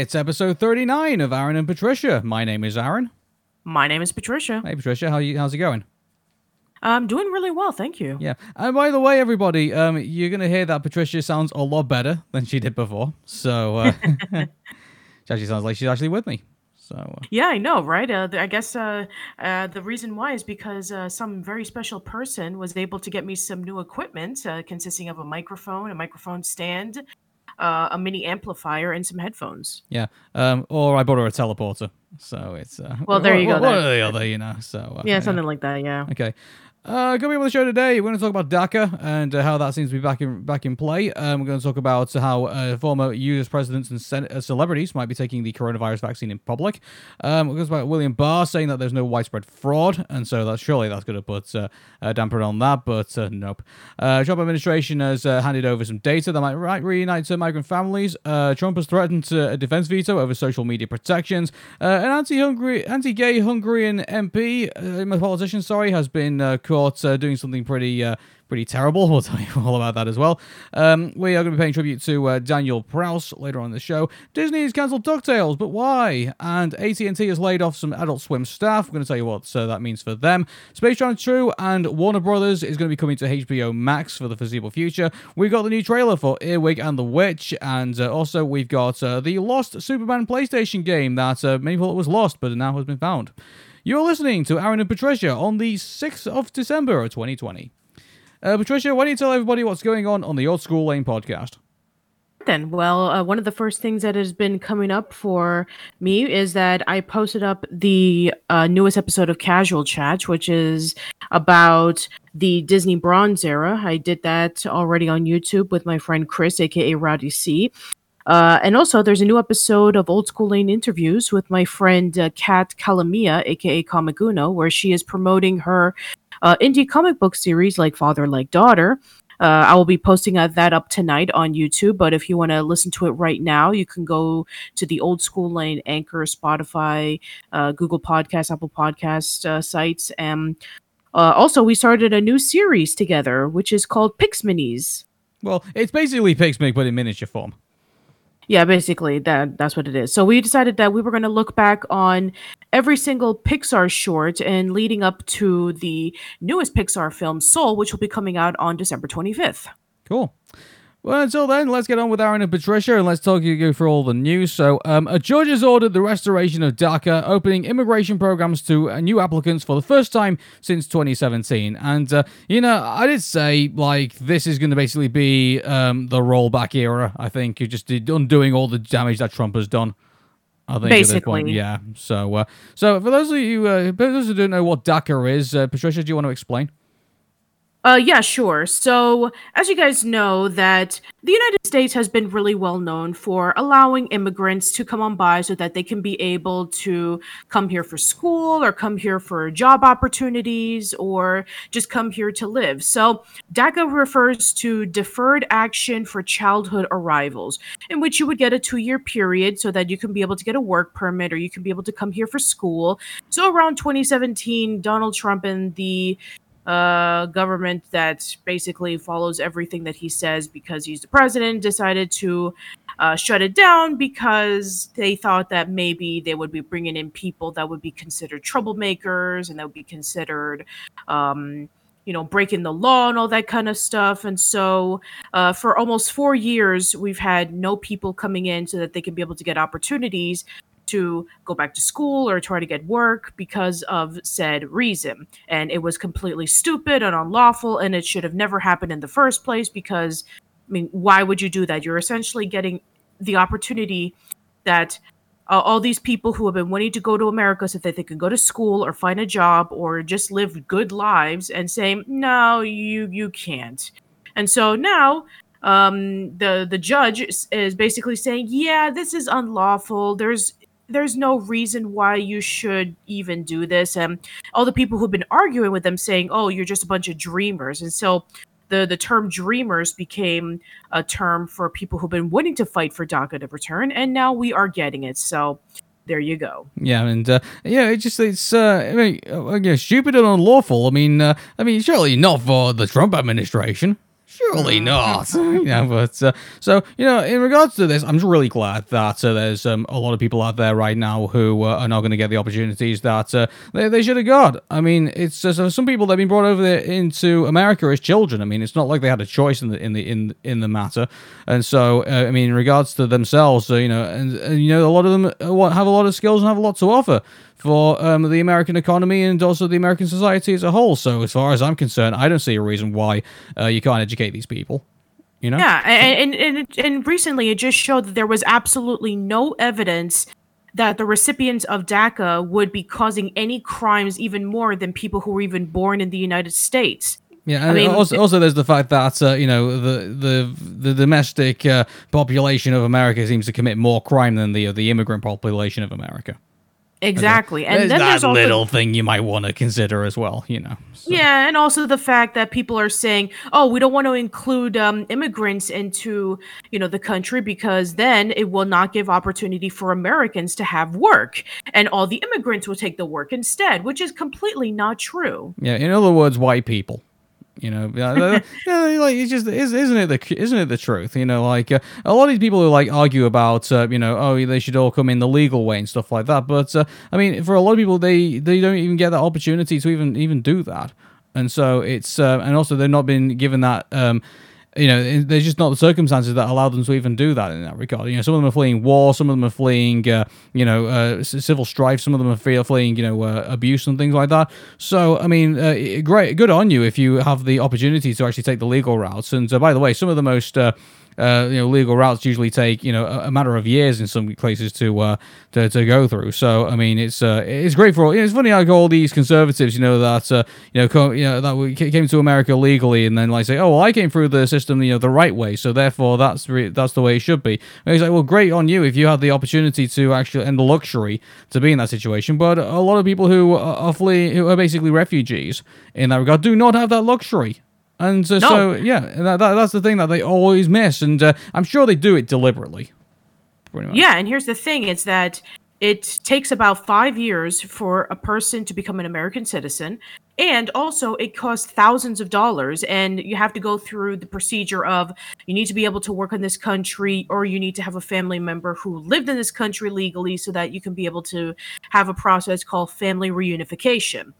It's episode 39 of Aaron and Patricia. My name is Aaron. My name is Patricia. Hey, Patricia, how you, how's it going? I'm doing really well, thank you. Yeah. And by the way, everybody, um, you're going to hear that Patricia sounds a lot better than she did before. So, uh, she actually sounds like she's actually with me. So, uh, Yeah, I know, right? Uh, I guess uh, uh, the reason why is because uh, some very special person was able to get me some new equipment uh, consisting of a microphone, a microphone stand, uh, a mini amplifier, and some headphones. yeah. Um, or I bought her a teleporter. So it's. Uh, Well, there you go One or the other, you know. So, uh, Yeah, something like that. Yeah. Okay. Uh, to be on the show today. We're going to talk about DACA and uh, how that seems to be back in back in play. Um, we're going to talk about how uh, former U.S. presidents and sen- uh, celebrities might be taking the coronavirus vaccine in public. Um, we're going to talk about William Barr saying that there's no widespread fraud, and so that surely that's going to put uh, a damper on that. But uh, nope. Uh, Trump administration has handed over some data that might right, reunite migrant families. Trump has threatened a defense veto over social media protections. An anti-Hungary, anti-gay Hungarian MP, politician, sorry, has been caught uh, doing something pretty. Uh, Pretty terrible. We'll tell you all about that as well. Um, we are going to be paying tribute to uh, Daniel Prowse later on in the show. Disney has cancelled DuckTales, but why? And AT&T has laid off some Adult Swim staff. We're going to tell you what that means for them. Space Jam 2 and Warner Brothers is going to be coming to HBO Max for the foreseeable future. We've got the new trailer for Earwig and the Witch, and uh, also we've got uh, the lost Superman PlayStation game that uh, many thought was lost, but now has been found. You're listening to Aaron and Patricia on the 6th of December of 2020. Uh, Patricia, why don't you tell everybody what's going on on the Old School Lane podcast? Then, well, uh, one of the first things that has been coming up for me is that I posted up the uh, newest episode of Casual Chat, which is about the Disney Bronze era. I did that already on YouTube with my friend Chris, aka Rowdy C. Uh, and also, there's a new episode of Old School Lane interviews with my friend uh, Kat Calamia, aka Kamaguno, where she is promoting her uh, indie comic book series like Father Like Daughter. Uh, I will be posting uh, that up tonight on YouTube. But if you want to listen to it right now, you can go to the Old School Lane Anchor, Spotify, uh, Google Podcast, Apple Podcast uh, sites, and also we started a new series together, which is called Pix Minis. Well, it's basically Pixmic, but in miniature form. Yeah, basically that that's what it is. So we decided that we were going to look back on every single Pixar short and leading up to the newest Pixar film Soul, which will be coming out on December 25th. Cool. Well, until then, let's get on with Aaron and Patricia and let's talk you through all the news. So, um, a judge has ordered the restoration of DACA, opening immigration programs to uh, new applicants for the first time since 2017. And, uh, you know, I did say, like, this is going to basically be um, the rollback era. I think you're just undoing all the damage that Trump has done. I think at this point, Basically. yeah. So, uh, so for those of you, uh, for those who don't know what DACA is, uh, Patricia, do you want to explain? Uh, yeah, sure. So, as you guys know, that the United States has been really well known for allowing immigrants to come on by so that they can be able to come here for school or come here for job opportunities or just come here to live. So, DACA refers to Deferred Action for Childhood Arrivals, in which you would get a two year period so that you can be able to get a work permit or you can be able to come here for school. So, around 2017, Donald Trump and the uh, government that basically follows everything that he says because he's the president decided to uh, shut it down because they thought that maybe they would be bringing in people that would be considered troublemakers and that would be considered um, you know breaking the law and all that kind of stuff. And so uh, for almost four years we've had no people coming in so that they can be able to get opportunities to go back to school or try to get work because of said reason. And it was completely stupid and unlawful, and it should have never happened in the first place because, I mean, why would you do that? You're essentially getting the opportunity that uh, all these people who have been wanting to go to America so that they can go to school or find a job or just live good lives and saying, no, you you can't. And so now um, the the judge is, is basically saying, yeah, this is unlawful. There's there's no reason why you should even do this. And all the people who've been arguing with them saying, oh, you're just a bunch of dreamers. And so the, the term dreamers became a term for people who've been wanting to fight for DACA to return. And now we are getting it. So there you go. Yeah, and uh, yeah, it just it's uh, I mean, stupid and unlawful. I mean, uh, I mean, surely not for the Trump administration. Surely not. yeah, but uh, so you know, in regards to this, I'm just really glad that uh, there's um, a lot of people out there right now who uh, are not going to get the opportunities that uh, they, they should have got. I mean, it's uh, so some people that have been brought over there into America as children. I mean, it's not like they had a choice in the in the in in the matter. And so, uh, I mean, in regards to themselves, you know, and, and, you know, a lot of them have a lot of skills and have a lot to offer for um, the American economy and also the American society as a whole. So, as far as I'm concerned, I don't see a reason why uh, you can't educate these people. You know? Yeah, and, and and recently it just showed that there was absolutely no evidence that the recipients of DACA would be causing any crimes even more than people who were even born in the United States. Yeah, and I mean, also, also there's the fact that uh, you know the the the domestic uh, population of America seems to commit more crime than the the immigrant population of America. Exactly, and there's then that there's also, little thing you might want to consider as well. You know. So. Yeah, and also the fact that people are saying, "Oh, we don't want to include um, immigrants into you know the country because then it will not give opportunity for Americans to have work, and all the immigrants will take the work instead," which is completely not true. Yeah, in other words, white people. You know, like it's just isn't it the isn't it the truth? You know, like uh, a lot of these people who like argue about uh, you know oh they should all come in the legal way and stuff like that. But uh, I mean, for a lot of people, they they don't even get that opportunity to even even do that, and so it's uh, and also they've not been given that. Um, you know, there's just not the circumstances that allow them to even do that in that regard. You know, some of them are fleeing war, some of them are fleeing, uh, you know, uh, civil strife, some of them are fleeing, you know, uh, abuse and things like that. So, I mean, uh, great, good on you if you have the opportunity to actually take the legal routes. And uh, by the way, some of the most uh, you know, legal routes usually take you know a, a matter of years in some places to uh, to, to go through. So I mean, it's uh, it's great for. You know, it's funny how all these conservatives, you know, that uh, you know, you know that came to America legally, and then like say, oh well, I came through the system, you know, the right way, so therefore that's re- that's the way it should be. And he's like, well, great on you if you had the opportunity to actually and the luxury to be in that situation. But a lot of people who are fleeing, who are basically refugees in that regard, do not have that luxury. And uh, no. so, yeah, that, that, that's the thing that they always miss. And uh, I'm sure they do it deliberately. Yeah, and here's the thing it's that it takes about five years for a person to become an American citizen. And also, it costs thousands of dollars, and you have to go through the procedure of you need to be able to work in this country, or you need to have a family member who lived in this country legally so that you can be able to have a process called family reunification.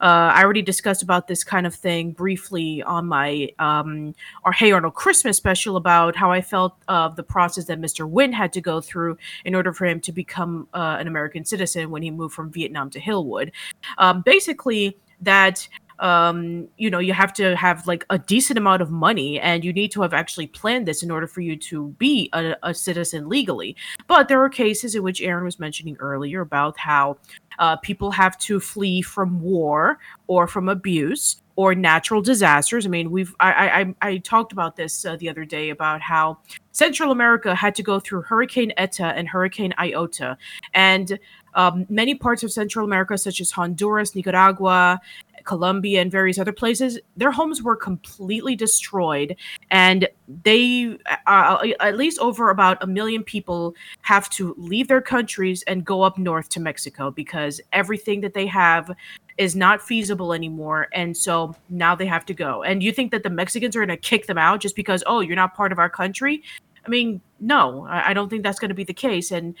Uh, I already discussed about this kind of thing briefly on my um, our Hey Arnold Christmas special about how I felt of the process that Mr. Huynh had to go through in order for him to become uh, an American citizen when he moved from Vietnam to Hillwood. Um, basically, that um, you know, you have to have like a decent amount of money and you need to have actually planned this in order for you to be a, a citizen legally. But there are cases in which Aaron was mentioning earlier about how uh, people have to flee from war or from abuse or natural disasters. I mean, we've I I, I talked about this uh, the other day about how Central America had to go through Hurricane Eta and Hurricane Iota, and um, many parts of Central America, such as Honduras, Nicaragua, Colombia and various other places, their homes were completely destroyed, and they, uh, uh, at least over about a million people, have to leave their countries and go up north to Mexico because everything that they have is not feasible anymore, and so now they have to go. And you think that the Mexicans are going to kick them out just because, oh, you're not part of our country? I mean, no, I don't think that's going to be the case. And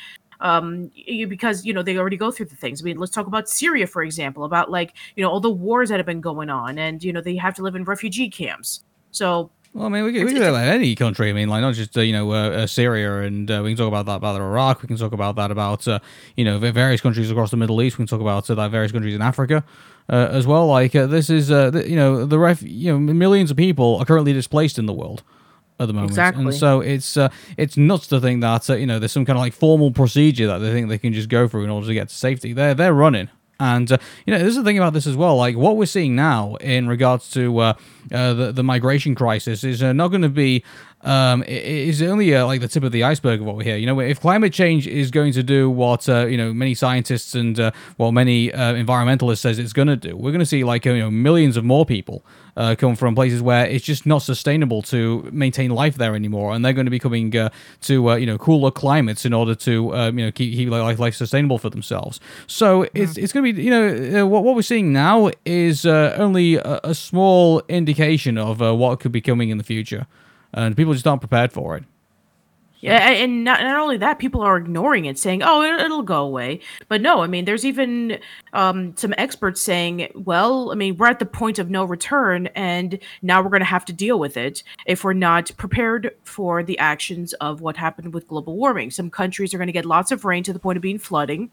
um, you, because you know they already go through the things. I mean, let's talk about Syria, for example, about like you know all the wars that have been going on, and you know they have to live in refugee camps. So well, I mean, we can, we can talk about any country. I mean, like not just uh, you know uh, uh, Syria, and uh, we can talk about that about Iraq. We can talk about that about uh, you know various countries across the Middle East. We can talk about uh, that various countries in Africa as well. Like this is the, you know the ref you know millions of people are currently displaced in the world at the moment. Exactly. And so it's uh, it's nuts to think that uh, you know there's some kind of like formal procedure that they think they can just go through in order to get to safety. They're they're running. And uh, you know, there's the thing about this as well. Like what we're seeing now in regards to uh, uh, the the migration crisis is uh, not going to be um, is only uh, like the tip of the iceberg of what we hear. You know, if climate change is going to do what uh, you know many scientists and uh, well many uh, environmentalists says it's going to do, we're going to see like you know millions of more people uh, come from places where it's just not sustainable to maintain life there anymore, and they're going to be coming uh, to uh, you know cooler climates in order to uh, you know keep, keep life, life sustainable for themselves. So it's it's going to be you know uh, what what we're seeing now is uh, only a, a small indication of uh, what could be coming in the future, and people just aren't prepared for it. Yeah, and not, not only that, people are ignoring it, saying, "Oh, it, it'll go away." But no, I mean, there's even um, some experts saying, "Well, I mean, we're at the point of no return, and now we're going to have to deal with it if we're not prepared for the actions of what happened with global warming." Some countries are going to get lots of rain to the point of being flooding.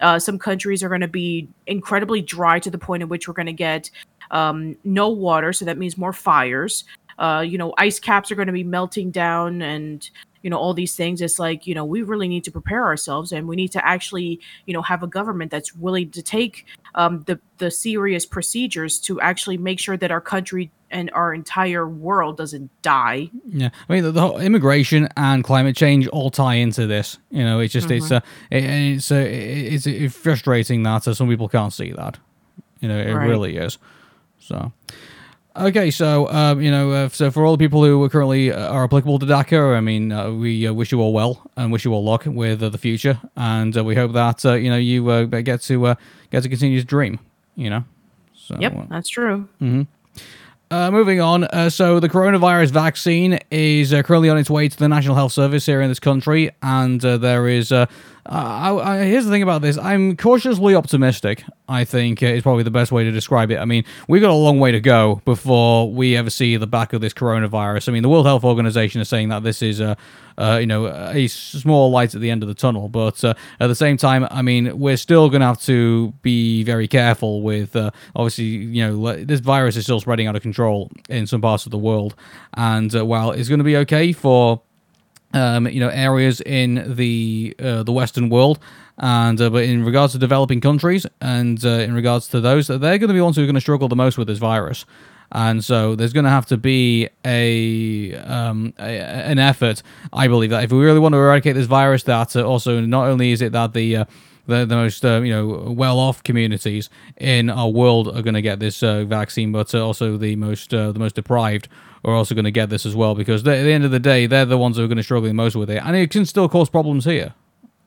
Uh, some countries are going to be incredibly dry to the point in which we're going to get um, no water, so that means more fires. Uh, you know, ice caps are going to be melting down, and you know all these things it's like you know we really need to prepare ourselves and we need to actually you know have a government that's willing to take um, the the serious procedures to actually make sure that our country and our entire world doesn't die Yeah, I mean the, the whole immigration and climate change all tie into this. You know, it's just it's uh, it, it's uh, it's it's frustrating that uh, some people can't see that. You know, it Right. really is. So. Okay, so um, you know, uh, so for all the people who are currently uh, are applicable to DACA, I mean, uh, we uh, wish you all well and wish you all luck with uh, the future, and uh, we hope that uh, you know you uh, get to uh, get to continue to dream. You know, so yep that's true uh, moving on, uh, so the coronavirus vaccine is uh, currently on its way to the National Health Service here in this country, and uh, there is. Uh, I, I, here's the thing about this: I'm cautiously optimistic. I think uh, is probably the best way to describe it. I mean, we've got a long way to go before we ever see the back of this coronavirus. I mean, the World Health Organization is saying that this is a, uh, you know, a small light at the end of the tunnel, but uh, at the same time, I mean, we're still going to have to be very careful with. Uh, obviously, you know, this virus is still spreading out of control in some parts of the world, and uh, while it's going to be okay for um, you know areas in the uh, the Western world, and uh, but in regards to developing countries, and uh, in regards to those, they're going to be ones who are going to struggle the most with this virus. And so there's going to have to be a, um, a an effort, I believe, that if we really want to eradicate this virus, that uh, also not only is it that the uh, the, the most uh, you know well-off communities in our world are going to get this uh, vaccine, but uh, also the most uh, the most deprived are also going to get this as well because at the end of the day, they're the ones who are going to struggle the most with it, and it can still cause problems here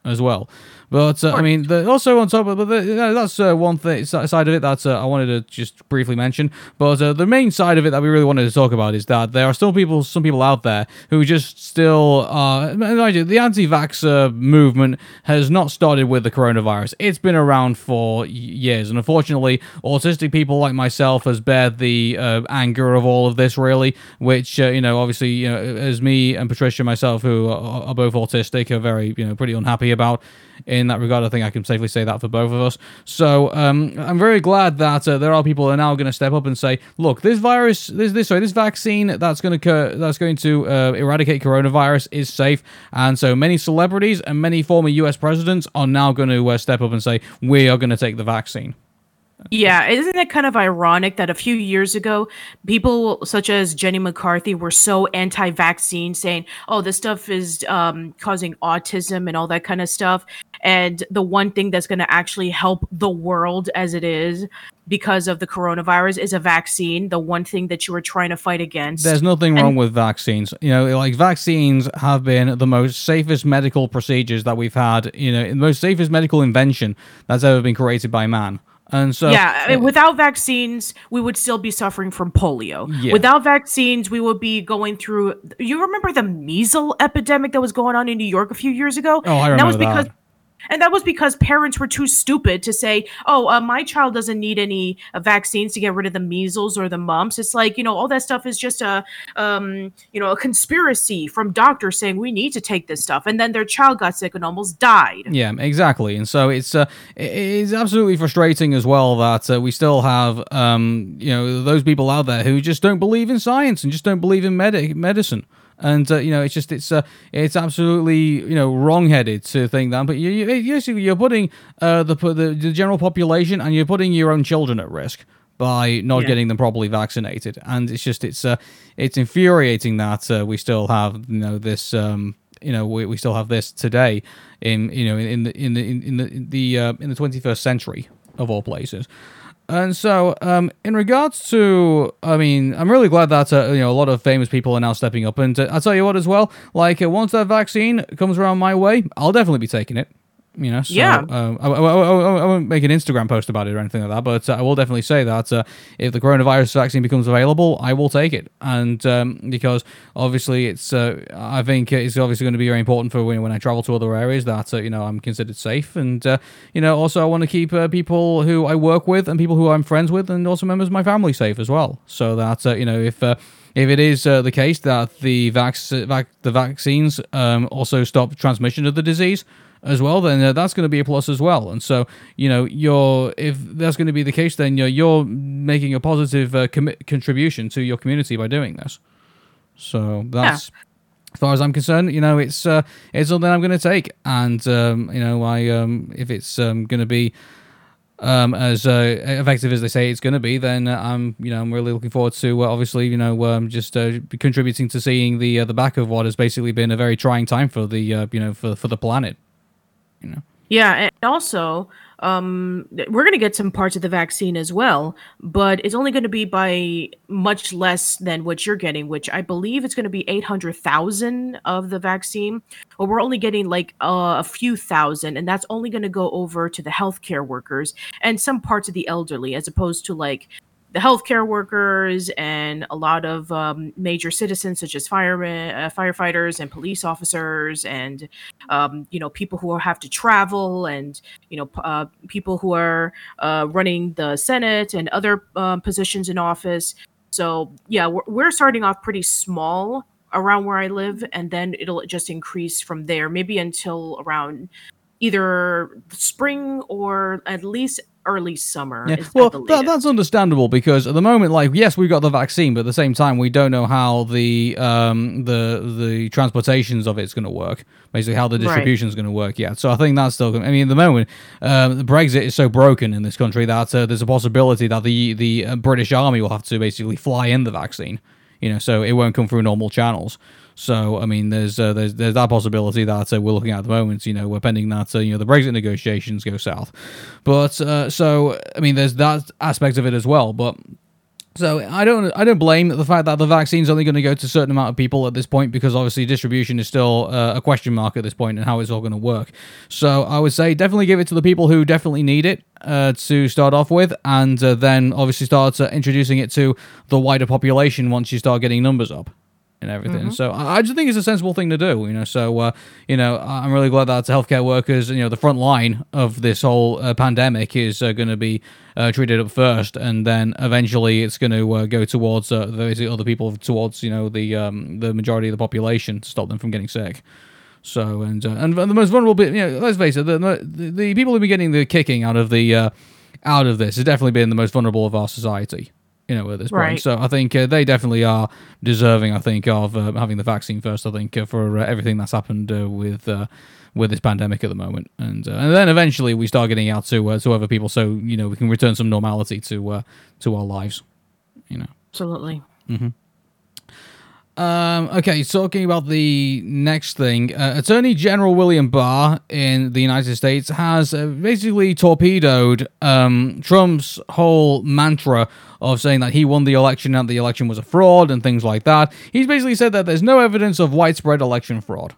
as well. But uh, I mean, the, also on top of but the, you know, that's uh, one thing side of it that uh, I wanted to just briefly mention. But uh, the main side of it that we really wanted to talk about is that there are still people, some people out there who just still, uh, the anti-vax uh, movement has not started with the coronavirus. It's been around for years, and unfortunately, autistic people like myself has bared the uh, anger of all of this. Really, which uh, you know, obviously, you know, as me and Patricia myself, who are, are both autistic, are very, you know, pretty unhappy about in that regard. I think I can safely say that for both of us. So um, I'm very glad that uh, there are people who are now going to step up and say, "Look, this virus, this this sorry, this vaccine that's going to that's going to uh, eradicate coronavirus is safe." And so many celebrities and many former U.S. presidents are now going to uh, step up and say, "We are going to take the vaccine." Yeah, isn't it kind of ironic that a few years ago, people such as Jenny McCarthy were so anti-vaccine, saying, "Oh, this stuff is um, causing autism and all that kind of stuff," and the one thing that's going to actually help the world as it is because of the coronavirus is a vaccine. The one thing that you were trying to fight against. There's nothing wrong with vaccines. You know, like vaccines have been the most safest medical procedures that we've had. You know, the most safest medical invention that's ever been created by man. And so, yeah, I mean, without vaccines, we would still be suffering from polio. Yeah. Without vaccines, we would be going through. You remember the measles epidemic that was going on in New York a few years ago? Oh, I And that was because. that. And that was because parents were too stupid to say, "Oh, uh, my child doesn't need any uh, vaccines to get rid of the measles or the mumps." It's like you know, all that stuff is just a, um, you know, a conspiracy from doctors saying we need to take this stuff, and then their child got sick and almost died. Yeah, exactly. And so it's uh, it's absolutely frustrating as well that uh, we still have um, you know those people out there who just don't believe in science and just don't believe in medi- medicine. And uh, you know, it's just it's uh, it's absolutely you know wrong-headed to think that. But you, you, you're putting uh, the, the the general population and you're putting your own children at risk by not Yeah. getting them properly vaccinated, and it's just it's uh, it's infuriating that uh, we still have you know this um, you know we, we still have this today in you know in the in the in the in the uh, in the 21st century of all places. And so, um, in regards to, I mean, I'm really glad that uh, you know a lot of famous people are now stepping up. And uh, I'll tell you what, as well, like uh, once that vaccine comes around my way, I'll definitely be taking it. You know, so, Yeah. Um, I, I, I- I won't make an Instagram post about it or anything like that, but uh, I will definitely say that uh, if the coronavirus vaccine becomes available, I will take it. And um, because obviously, it's uh, I think it's obviously going to be very important for when, when I travel to other areas that uh, you know I'm considered safe, and uh, you know also I want to keep uh, people who I work with and people who I'm friends with, and also members of my family safe as well, so that uh, you know if. Uh, if it is uh, the case that the vac- vac- the vaccines um, also stop transmission of the disease as well, then uh, that's going to be a plus as well. And so, you know, you're if that's going to be the case, then you're, you're making a positive uh, commi- contribution to your community by doing this. So that's. As far as I'm concerned, you know, it's uh, it's something I'm going to take, and um, you know, I um, if it's um, going to be um, as uh, effective as they say it's going to be, then uh, I'm you know I'm really looking forward to uh, obviously you know um, just uh, contributing to seeing the uh, the back of what has basically been a very trying time for the uh, you know for for the planet. You know. Yeah, and also, um, we're going to get some parts of the vaccine as well, but it's only going to be by much less than what you're getting, which I believe it's going to be 800,000 of the vaccine. But we're only getting like uh, a few thousand, and that's only going to go over to the healthcare workers and some parts of the elderly, as opposed to like the healthcare workers and a lot of um, major citizens such as firemen, uh, firefighters, and police officers, and um, you know people who have to travel, and you know uh, people who are uh, running the Senate and other um, positions in office. So yeah, we're, we're starting off pretty small around where I live, and then it'll just increase from there, maybe until around either spring or at least early summer. Yeah. is Well, that, that's understandable because at the moment, like, yes, we've got the vaccine, but at the same time, we don't know how the um the the transportations of it's going to work. Basically, how the distribution is going to work yet. So I think that's still. I mean, at the moment, um, the Brexit is so broken in this country that uh, there's a possibility that the the uh, British Army will have to basically fly in the vaccine. You know, so it won't come through normal channels. So I mean, there's uh, there's there's that possibility that uh, we're looking at at the moment. You know, we're pending that uh, you know the Brexit negotiations go south, but uh, so I mean, there's that aspect of it as well. But so I don't I don't blame the fact that the vaccine's only going to go to a certain amount of people at this point because obviously distribution is still uh, a question mark at this point and how it's all going to work. So I would say definitely give it to the people who definitely need it uh, to start off with, and uh, then obviously start uh, introducing it to the wider population once you start getting numbers up and everything. So I, I just think it's a sensible thing to do, you know. So uh, you know, I'm really glad that healthcare workers, you know, the front line of this whole uh, pandemic is uh, going to be uh, treated up first, and then eventually it's going to uh, go towards uh, those other people towards you know the um, the majority of the population to stop them from getting sick. So and uh, and the most vulnerable bit, you know, let's face it, the the, the people who've been getting the kicking out of the uh, out of this has definitely been the most vulnerable of our society. You know, at this point. Right. So I think uh, they definitely are deserving. I think of uh, having the vaccine first. I think uh, for uh, everything that's happened uh, with uh, with this pandemic at the moment, and uh, and then eventually we start getting out to uh, to other people, so you know we can return some normality to uh, to our lives. You know. Absolutely. Um, okay, talking about the next thing, uh, Attorney General William Barr in the United States has uh, basically torpedoed um, Trump's whole mantra of saying that he won the election and the election was a fraud and things like that. He's basically said that there's no evidence of widespread election fraud.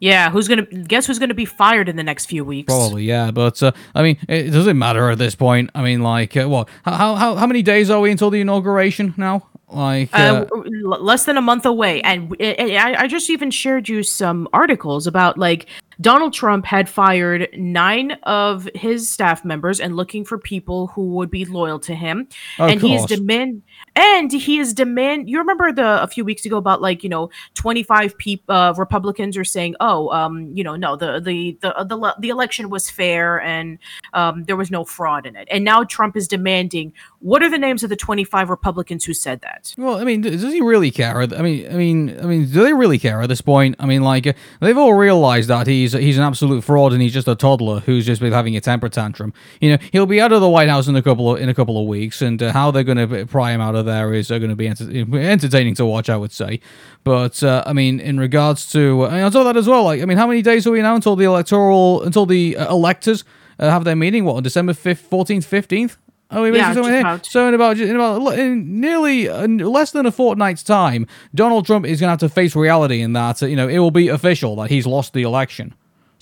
Yeah, who's gonna guess who's gonna be fired in the next few weeks? Probably, yeah, but uh, I mean, it doesn't matter at this point. I mean, like, uh, what? How, how how many days are we until the inauguration now? Like, uh, Uh, l- less than a month away, and I just even shared you some articles about like Donald Trump had fired nine of his staff members and looking for people who would be loyal to him, Of and he is course. demand and he is demand. You remember the a few weeks ago about like you know twenty five people uh, Republicans are saying, oh, um, you know, no, the the the the, the election was fair and um, there was no fraud in it, and now Trump is demanding what are the names of the 25 Republicans who said that? Well, I mean, does he really care? I mean, I mean, I mean, do they really care at this point? I mean, like they've all realized that he's he's an absolute fraud and he's just a toddler who's just been having a temper tantrum. You know, he'll be out of the White House in a couple of, in a couple of weeks, and uh, how they're going to pry him out of there is uh, going to be enter- entertaining to watch, I would say. But uh, I mean, in regards to uh, I, mean, saw that as well. Like, I mean, how many days are we now until the electoral until the uh, electors? Uh, have their meeting what on December 5th, 14th, 15th? Oh, yeah, about? So in about in about in nearly uh, less than a fortnight's time, Donald Trump is going to have to face reality in that uh, you know it will be official that he's lost the election.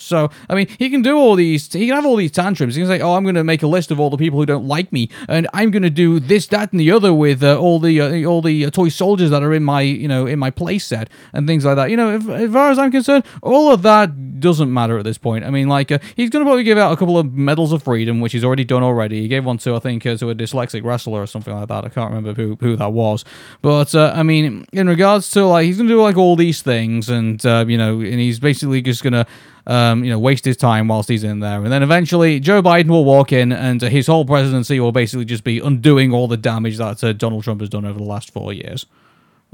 So I mean, he can do all these. He can have all these tantrums. He can say, "Oh, I'm going to make a list of all the people who don't like me, and I'm going to do this, that, and the other with uh, all the uh, all the uh, toy soldiers that are in my you know in my play set and things like that." You know, if, as far as I'm concerned, all of that doesn't matter at this point. I mean, like uh, he's going to probably give out a couple of medals of freedom, which he's already done already. He gave one to I think uh, to a dyslexic wrestler or something like that. I can't remember who who that was, but uh, I mean, in regards to like he's going to do like all these things, and you know, and he's basically just going to um, you know, waste his time whilst he's in there. And then eventually Joe Biden will walk in and his whole presidency will basically just be undoing all the damage that uh, Donald Trump has done over the last four years.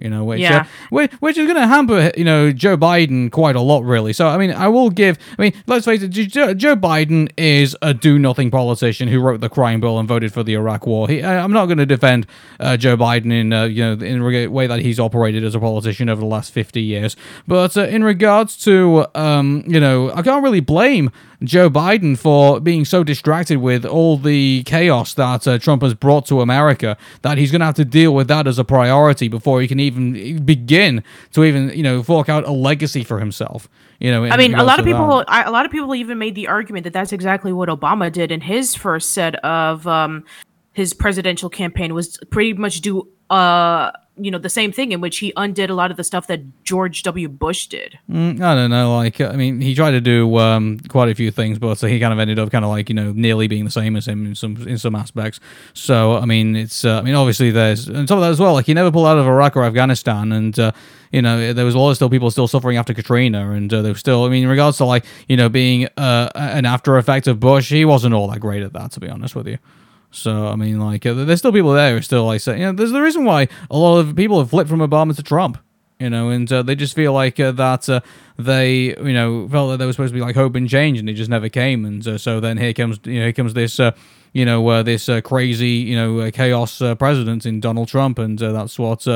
You know, which, Yeah. uh, which, is going to hamper, you know, Joe Biden quite a lot, really. So, I mean, I will give, I mean, let's face it, Joe, Joe Biden is a do nothing politician who wrote the crime bill and voted for the Iraq war. He, I, I'm not going to defend uh, Joe Biden in, uh, you know, in the way that he's operated as a politician over the last 50 years. But uh, in regards to, um, you know, I can't really blame Joe Biden for being so distracted with all the chaos that uh, Trump has brought to America that he's going to have to deal with that as a priority before he can even begin to even you know fork out a legacy for himself. You know, I mean, a lot of people, I, a lot of people even made the argument that that's exactly what Obama did in his first set of um, his presidential campaign was pretty much do, uh, you know, the same thing in which he undid a lot of the stuff that George W. Bush did. Mm, I don't know. Like, I mean, he tried to do um, quite a few things, but he kind of ended up kind of like you know nearly being the same as him in some in some aspects. So, I mean, it's uh, I mean, obviously there's on top of that as well. Like, he never pulled out of Iraq or Afghanistan, and uh, you know there was a lot of still people still suffering after Katrina, and uh, there was still. I mean, in regards to like you know being uh, an after effect of Bush, he wasn't all that great at that, to be honest with you. So I mean, like, uh, there's still people there who still like saying, you know, there's the reason why a lot of people have flipped from Obama to Trump you know, and uh, they just feel like uh, that uh, they, you know, felt that there was supposed to be like hope and change, and it just never came, and uh, so then here comes, you know, here comes this, uh, you know, this crazy, you know, chaos president in Donald Trump, and that's what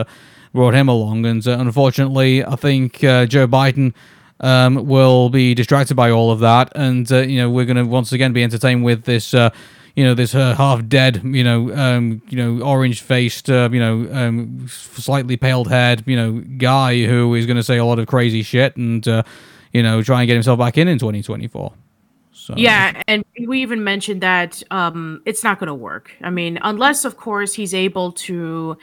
brought him along, and unfortunately, I think Joe Biden. Um, will be distracted by all of that, and you know we're going to once again be entertained with this you know this uh, half dead you know um, you know orange faced uh, you know um, slightly paled haired you know guy who is going to say a lot of crazy shit and uh, you know try and get himself back in in 2024 so Yeah, and we even mentioned that um, it's not going to work. I mean, unless, of course, he's able to,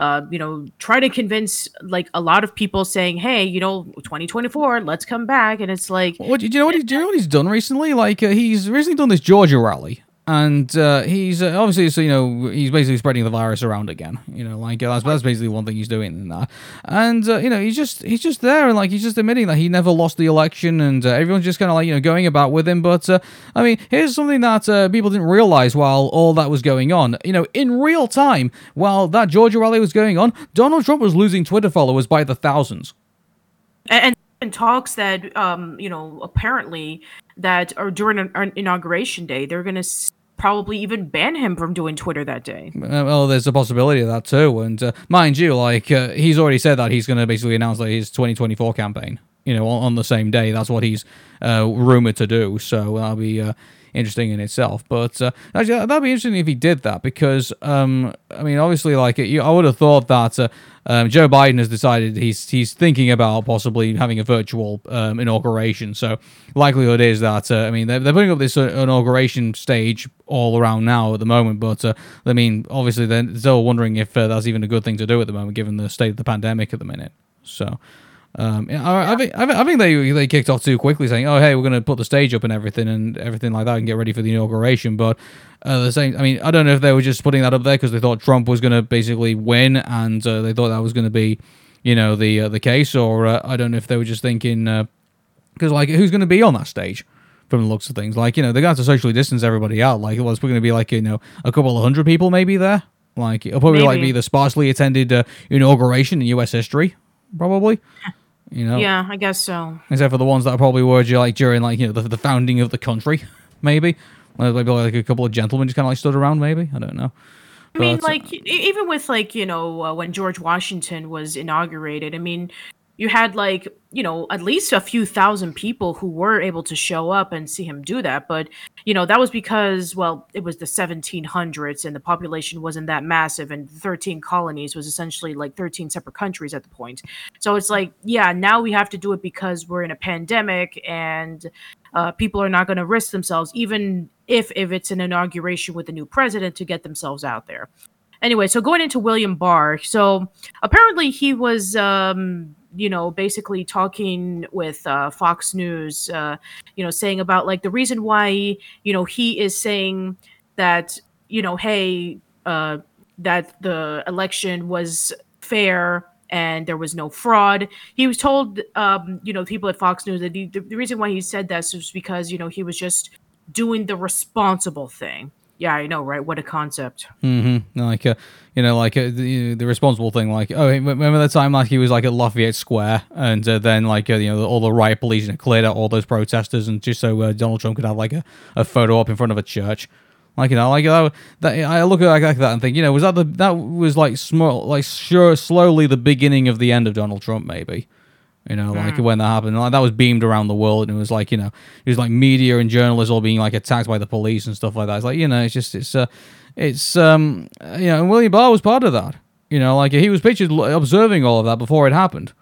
uh, you know, try to convince like a lot of people saying, "Hey, you know, 2024, let's come back," and it's like, what do you know what he, do you know what he's done recently? Like uh, he's recently done this Georgia rally and uh, he's uh, obviously so you know he's basically spreading the virus around again you know like uh, that's, that's basically one thing he's doing in that. And uh, you know he's just he's just there and like he's just admitting that he never lost the election and uh, everyone's just kind of like you know going about with him. But uh, i mean here's something that people didn't realize while all that was going on. You know in real time while that georgia rally was going on donald trump was losing twitter followers by the thousands. And, and talks that um, you know, apparently that or during an, an inauguration day, they're going to probably even ban him from doing Twitter that day. Uh, well, there's a possibility of that too, and uh, mind you, like uh, he's already said that he's going to basically announce like his 2024 campaign. You know, on, on the same day. That's what he's uh, rumored to do. So that'll be uh, interesting in itself. But uh, actually, that'd be interesting if he did that because, um, I mean, obviously, like you, I would have thought that. Uh, um, Joe Biden has decided he's he's thinking about possibly having a virtual um, inauguration. So likelihood is that uh, I mean they're, they're putting up this uh, inauguration stage all around now at the moment. But uh, I mean obviously they're still wondering if uh, that's even a good thing to do at the moment, given the state of the pandemic at the minute. So. Um, yeah, I, I think I think- they they kicked off too quickly, saying, "Oh, hey, we're going to put the stage up and everything and everything like that, and get ready for the inauguration." But uh, the same, I mean, I don't know if they were just putting that up there because they thought Trump was going to basically win, and uh, they thought that was going to be, you know, the uh, the case, or uh, I don't know if they were just thinking because like who's going to be on that stage from the looks of things, like you know they're going to socially distance everybody out. Like, well, it's going to be like you know a couple of hundred people maybe there. Like it'll probably like be the sparsely attended uh, inauguration in U.S. history, probably. You know, Yeah, I guess so. except for the ones that probably were like during like you know the, the founding of the country, maybe. Maybe like a couple of gentlemen just kind of like stood around, maybe. I don't know. I mean, But, like even with like you know uh, when George Washington was inaugurated, I mean, you had like you know at least a few thousand people who were able to show up and see him do that. But you know that was because well, it was the 1700s and the population wasn't that massive, and 13 colonies was essentially like 13 separate countries at the point. So it's like yeah, now we have to do it because we're in a pandemic and uh, people are not going to risk themselves, even if if it's an inauguration with a new president, to get themselves out there. Anyway, so going into William Barr, so apparently he was, um, you know, basically talking with uh, Fox News, uh, you know, saying about like the reason why, you know, he is saying that, you know, hey, uh, that the election was fair and there was no fraud. He was told, um, you know, people at Fox News that the, the reason why he said this was because, you know, he was just doing the responsible thing. Yeah, I know, right? What a concept. Mm-hmm. Like, uh, you know, like uh, the, the responsible thing. Like, oh, remember the time like he was like at Lafayette Square, and uh, then like uh, you know all the riot police know, cleared out all those protesters, and just so uh, Donald Trump could have like a, a photo up in front of a church. Like you know, like that, that I look at like that and think, you know, was that the that was like small, like sure, slowly the beginning of the end of Donald Trump, maybe. You know, like when that happened, like that was beamed around the world, and it was like you know, it was like media and journalists all being like attacked by the police and stuff like that. It's like you know, it's just it's uh, it's um, you know, and William Barr was part of that. You know, like he was pictured observing all of that before it happened.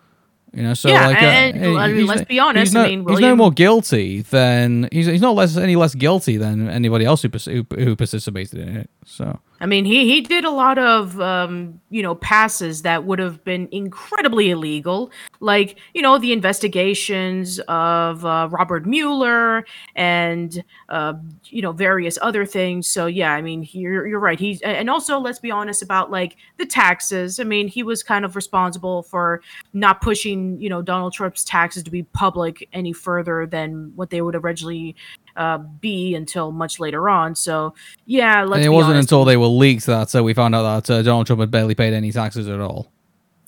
You know, so Yeah, like, uh, and- he- I mean, let's be honest, He's no, I mean, he's no more guilty than he's he's not less any less guilty than anybody else who who, who participated in it. So I mean, he he did a lot of um, you know passes that would have been incredibly illegal, like you know the investigations of uh, Robert Mueller and uh, you know various other things. So yeah, I mean, he- you're you're right. He's and also let's be honest about like the taxes. I mean, he was kind of responsible for not pushing you know Donald Trump's taxes to be public any further than what they would originally uh, be until much later on. So yeah, let's and it wasn't honest. until they were leaked that so we found out that uh, Donald Trump had barely paid any taxes at all.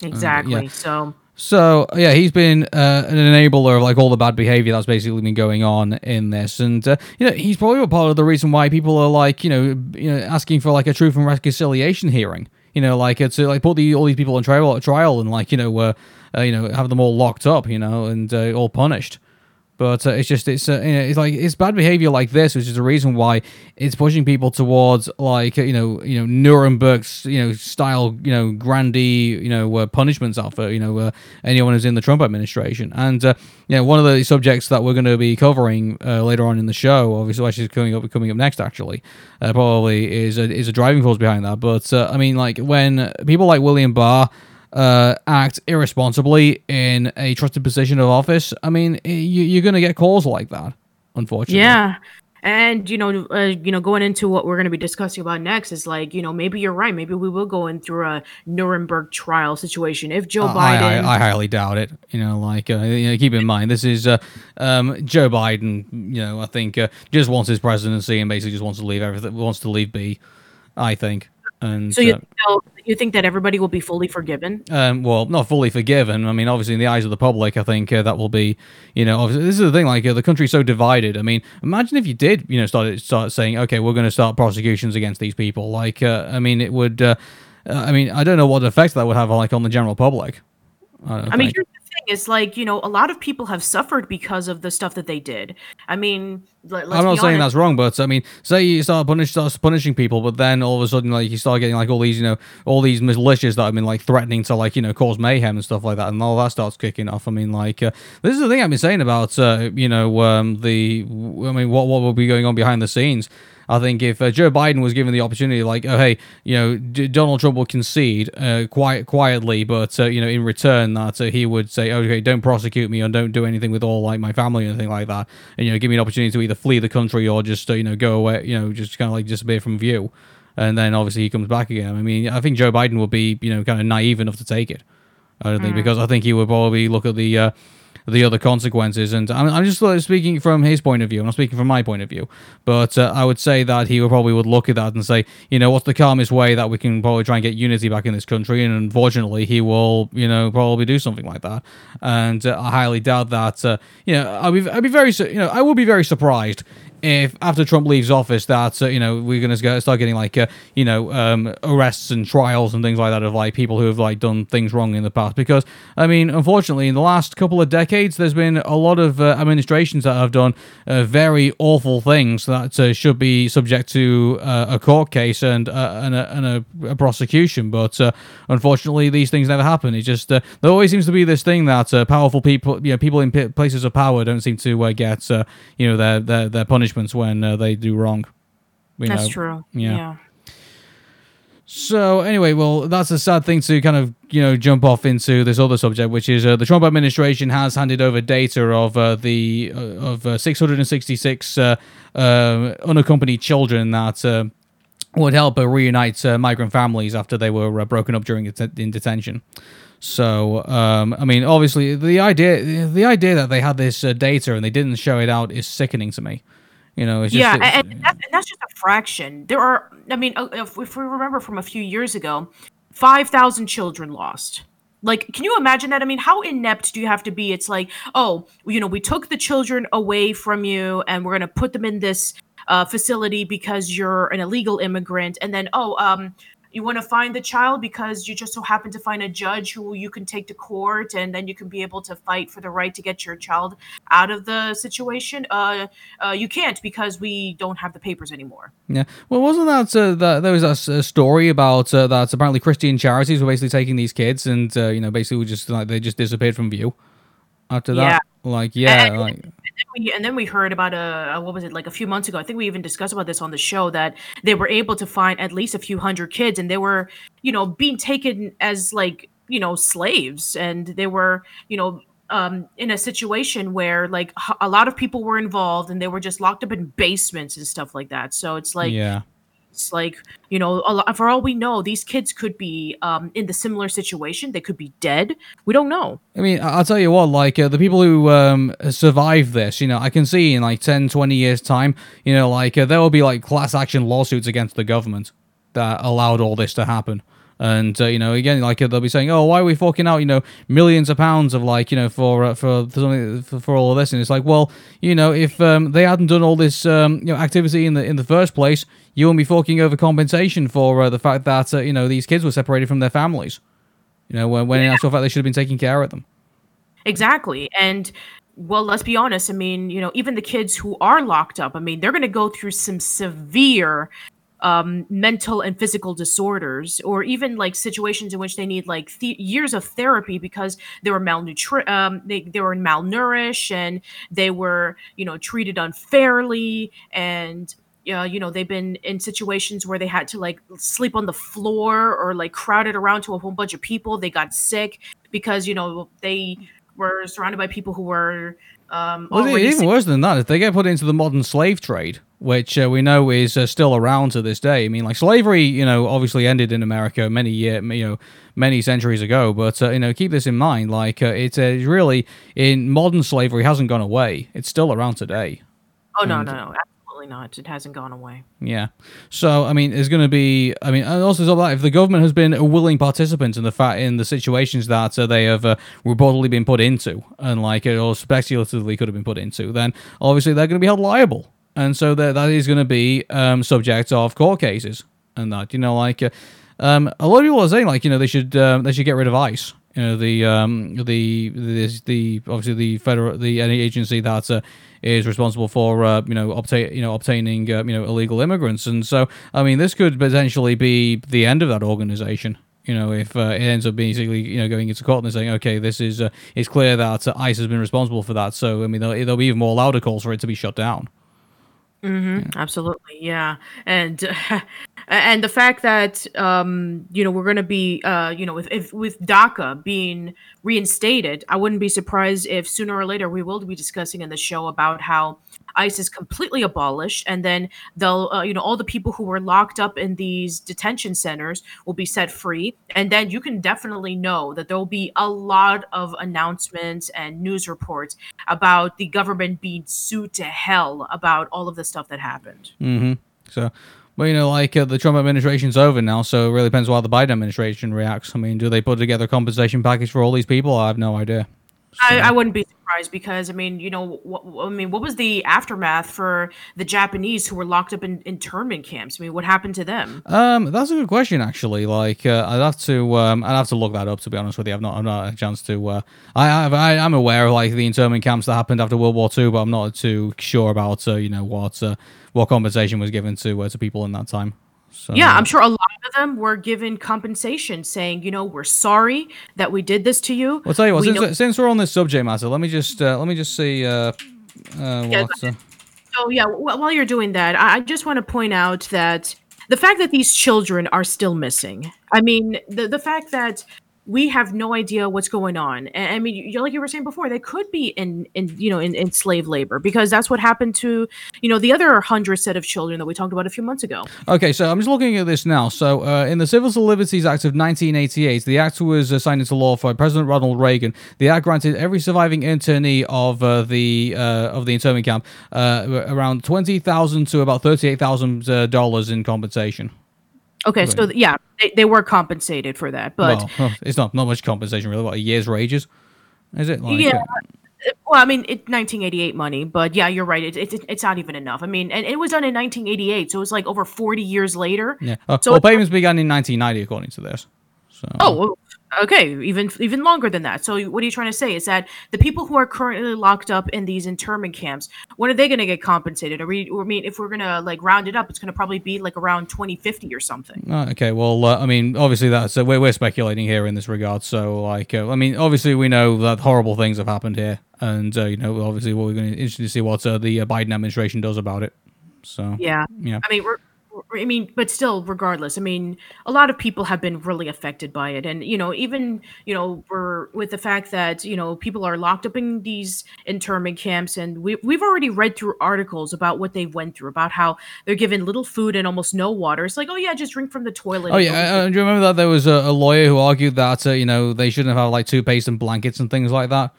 Exactly. So So yeah, he's been uh, an enabler of like all the bad behavior that's basically been going on in this, and uh, you know he's probably a part of the reason why people are like you know you know asking for like a truth and reconciliation hearing. You know, like uh, to like put the, all these people on trial, trial, and like you know, uh, uh, you know, have them all locked up, you know, and uh, all punished. But uh, it's just it's uh, you know, it's like it's bad behavior like this, which is the reason why it's pushing people towards like you know you know Nuremberg's you know style you know grandee you know uh, punishments out for you know uh, anyone who's in the Trump administration. And uh, you know one of the subjects that we're going to be covering uh, later on in the show, obviously, actually coming up coming up next actually, probably is a, is a driving force behind that. But I mean like when people like William Barr uh, act irresponsibly in a trusted position of office, I mean, you, you're going to get calls like that, unfortunately. yeah. And you know, uh, you know, going into what we're going to be discussing about next is like, you know, maybe you're right. Maybe we will go in through a Nuremberg trial situation if Joe Uh, Biden. I, I, I highly doubt it. You know, like, uh, you know, keep in mind, this is uh, um, Joe Biden. You know, I think uh, just wants his presidency and basically just wants to leave everything, wants to leave be. I think, and so you, uh, so you think that everybody will be fully forgiven? um, well, not fully forgiven. I mean, obviously, in the eyes of the public, I think uh, that will be, you know, obviously, this is the thing. Like, uh, the country's so divided. I mean, imagine if you did, you know, start start saying, okay, we're going to start prosecutions against these people. Like, uh, I mean, it would. Uh, I mean, I don't know what effect that would have, like, on the general public. I, I mean, here's is like you know, a lot of people have suffered because of the stuff that they did. I mean, let, I'm not saying honest. that's wrong, but I mean, say you start punish, start punishing people, but then all of a sudden, like you start getting like all these, you know, all these militias that have been like threatening to like you know cause mayhem and stuff like that, and all that starts kicking off. I mean, like uh, this is the thing I've been saying about uh, you know um, the I mean what what will be going on behind the scenes. I think if uh, Joe Biden was given the opportunity, like, oh hey, you know, D- Donald Trump will concede uh, quiet quietly, but uh, you know, in return that uh, he would say, okay, don't prosecute me or don't do anything with all like my family or anything like that, and you know, give me an opportunity to either flee the country or just uh, you know go away, you know, just kind of like disappear from view, and then obviously he comes back again. I mean, I think Joe Biden will be you know kind of naive enough to take it. I don't think because I think he would probably look at the. The other consequences. And I'm, I'm just speaking from his point of view. I'm not speaking from my point of view. But uh, I would say that he would probably would look at that and say, you know, what's the calmest way that we can probably try and get unity back in this country? And unfortunately, he will, you know, probably do something like that. And uh, I highly doubt that. Uh, you know, I'd be, I'd be very, you know, I would be very surprised if after Trump leaves office that uh, you know we're going to start getting like uh, you know um, arrests and trials and things like that of like people who have like done things wrong in the past. Because I mean unfortunately in the last couple of decades there's been a lot of uh, administrations that have done uh, very awful things that uh, should be subject to uh, a court case and and, a, and a, a, prosecution. But unfortunately these things never happen. It just there always seems to be this thing that powerful people you know people in places of power don't seem to get you know their their, their punishment punishments when uh, they do wrong. You that's know? true. Yeah. yeah. So anyway, well, that's a sad thing to kind of you know jump off into this other subject, which is uh, the Trump administration has handed over data of uh, the uh, of uh, 666 uh, uh, unaccompanied children that would help reunite migrant families after they were broken up during in detention. So, um, I mean, obviously, the idea the idea that they had this data and they didn't show it out is sickening to me. You know, it's yeah, just, and, and, that's, and, that's, just a fraction. There are, I mean, if, if we remember from a few years ago, five thousand children lost. Like, can you imagine that? I mean, how inept do you have to be? It's like, oh, you know, we took the children away from you, and we're gonna put them in this uh, facility because you're an illegal immigrant, and then, oh, um, you want to find the child because you just so happen to find a judge who you can take to court and then you can be able to fight for the right to get your child out of the situation. Uh, uh you can't because we don't have the papers anymore. Yeah. Well wasn't that, uh, that there was a, a story about uh, that apparently christian charities were basically taking these kids and uh, you know basically just like they just disappeared from view after that? Yeah. like yeah and, like we, and then we heard about a, a, what was it like a few months ago? I think we even discussed about this on the show that they were able to find at least a few hundred kids, and they were you know being taken as like you know slaves, and they were you know um, in a situation where like a lot of people were involved, and they were just locked up in basements and stuff like that. So it's like yeah like, you know, lot, for all we know, these kids could be um, in the similar situation. They could be dead. We don't know. I mean, I'll tell you what, like, uh, the people who um, survive this, you know, I can see in like 10, 20 years' time, you know, like, uh, there will be like class action lawsuits against the government that allowed all this to happen. And uh, you know, again, like they'll be saying, "Oh, why are we forking out, you know, millions of pounds of like, you know, for uh, for for, for, for all of this?" And it's like, well, you know, if um, they hadn't done all this, um, you know, activity in the in the first place, you won't be forking over compensation for uh, the fact that uh, you know these kids were separated from their families. You know, when, when in actual fact they should have been taking care of them. Exactly, and well, let's be honest. I mean, you know, even the kids who are locked up, I mean, they're going to go through some severe um, mental and physical disorders, or even like situations in which they need like th- years of therapy because they were malnutri- um, they they were malnourished and they were you know treated unfairly and uh, you know they've been in situations where they had to like sleep on the floor or like crowded around to a whole bunch of people they got sick because you know they were surrounded by people who were um well, even sick. worse than that if they get put into the modern slave trade which uh, we know is uh, still around to this day. I mean, like slavery, you know, obviously ended in America many year, you know, many centuries ago. But uh, you know, keep this in mind. Like, uh, it's uh, really in modern slavery hasn't gone away. It's still around today. Oh no, and, no, no, absolutely not. It hasn't gone away. Yeah. So I mean, there's going to be. I mean, and also that if the government has been a willing participant in the fact in the situations that uh, they have uh, reportedly been put into, and like or speculatively could have been put into, then obviously they're going to be held liable and so that that is going to be um, subject of court cases and that you know like uh, um, a lot of people are saying like you know they should um, they should get rid of ICE. You know the um, the the, the obviously the federal the any agency that uh, is responsible for uh, you know obtain you know obtaining uh, you know illegal immigrants, and so I mean this could potentially be the end of that organization you know, if uh, it ends up basically, you know, going into court and saying, okay, this is uh, it's clear that uh, ICE has been responsible for that. So, I mean, there'll, there'll, be even more louder calls for it to be shut down. Mm-hmm. Yeah. Absolutely, yeah, and uh, and the fact that um, you know we're going to be uh, you know if, if with DACA being reinstated, I wouldn't be surprised if sooner or later we will be discussing in the show about how ICE is completely abolished, and then they'll, uh, you know, all the people who were locked up in these detention centers will be set free, and then you can definitely know that there will be a lot of announcements and news reports about the government being sued to hell about all of the stuff that happened. Mm-hmm. So, well, you know, like uh, the Trump administration's over now, so it really depends how the Biden administration reacts. I mean, do they put together a compensation package for all these people? I have no idea. I, I wouldn't be surprised because I mean, you know, what, I mean, what was the aftermath for the Japanese who were locked up in internment camps? I mean, what happened to them? Um, that's a good question, actually. Like, uh, I'd have to, um, I'd have to look that up. To be honest with you, I've not, I've not had a chance to. Uh, I, I, I'm aware of like the internment camps that happened after World War II, but I'm not too sure about, uh, you know, what, uh, what compensation was given to uh, to people in that time. So, yeah, I'm sure a lot of them were given compensation, saying, you know, we're sorry that we did this to you. Well, I'll tell you what. We Since, know- since we're on this subject matter, let me just uh, let me just see. Uh, uh, Yeah, what, uh, So yeah, wh- while you're doing that, I I just want to point out that the fact that these children are still missing. I mean, the the fact that we have no idea what's going on. I mean, you like you were saying before, they could be in in you know in, in slave labor because that's what happened to you know the other hundred set of children that we talked about a few months ago. Okay, so I'm just looking at this now. So, uh, in the Civil Liberties Act of 1988, the act was signed into law by President Ronald Reagan. The act granted every surviving internee of uh, the uh, of the internment camp uh, around twenty thousand to about thirty-eight thousand uh, dollars in compensation. Okay, so yeah, they, they were compensated for that, but well, it's not not much compensation really. What a year's wages is it? Like, Yeah. uh, well, I mean, it 1988 money, but yeah, you're right. It, it, it's not even enough. I mean, and it was done in 1988, so it was like over 40 years later. yeah. Uh, So well, payments began in 1990, according to this. So. Oh, okay, even even longer than that. So what are you trying to say? Is that the people who are currently locked up in these internment camps, when are they going to get compensated? Are we? I mean, if we're gonna like round it up, it's going to probably be like around 2050 or something. Uh, okay, well, uh, I mean, obviously that's uh, we're we're speculating here in this regard. So, like, uh, I mean, obviously we know that horrible things have happened here, and uh, you know, obviously we're going to interested to see what uh, the uh, Biden administration does about it. So, Yeah. yeah, I mean, we're- I mean, but still, regardless, I mean, a lot of people have been really affected by it, and you know, even you know, we're with the fact that you know people are locked up in these internment camps, and we we've already read through articles about what they went through, about how they're given little food and almost no water. It's like, oh yeah, just drink from the toilet. Oh yeah, uh, do you remember that there was a, a lawyer who argued that uh, you know they shouldn't have like toothpaste and blankets and things like that.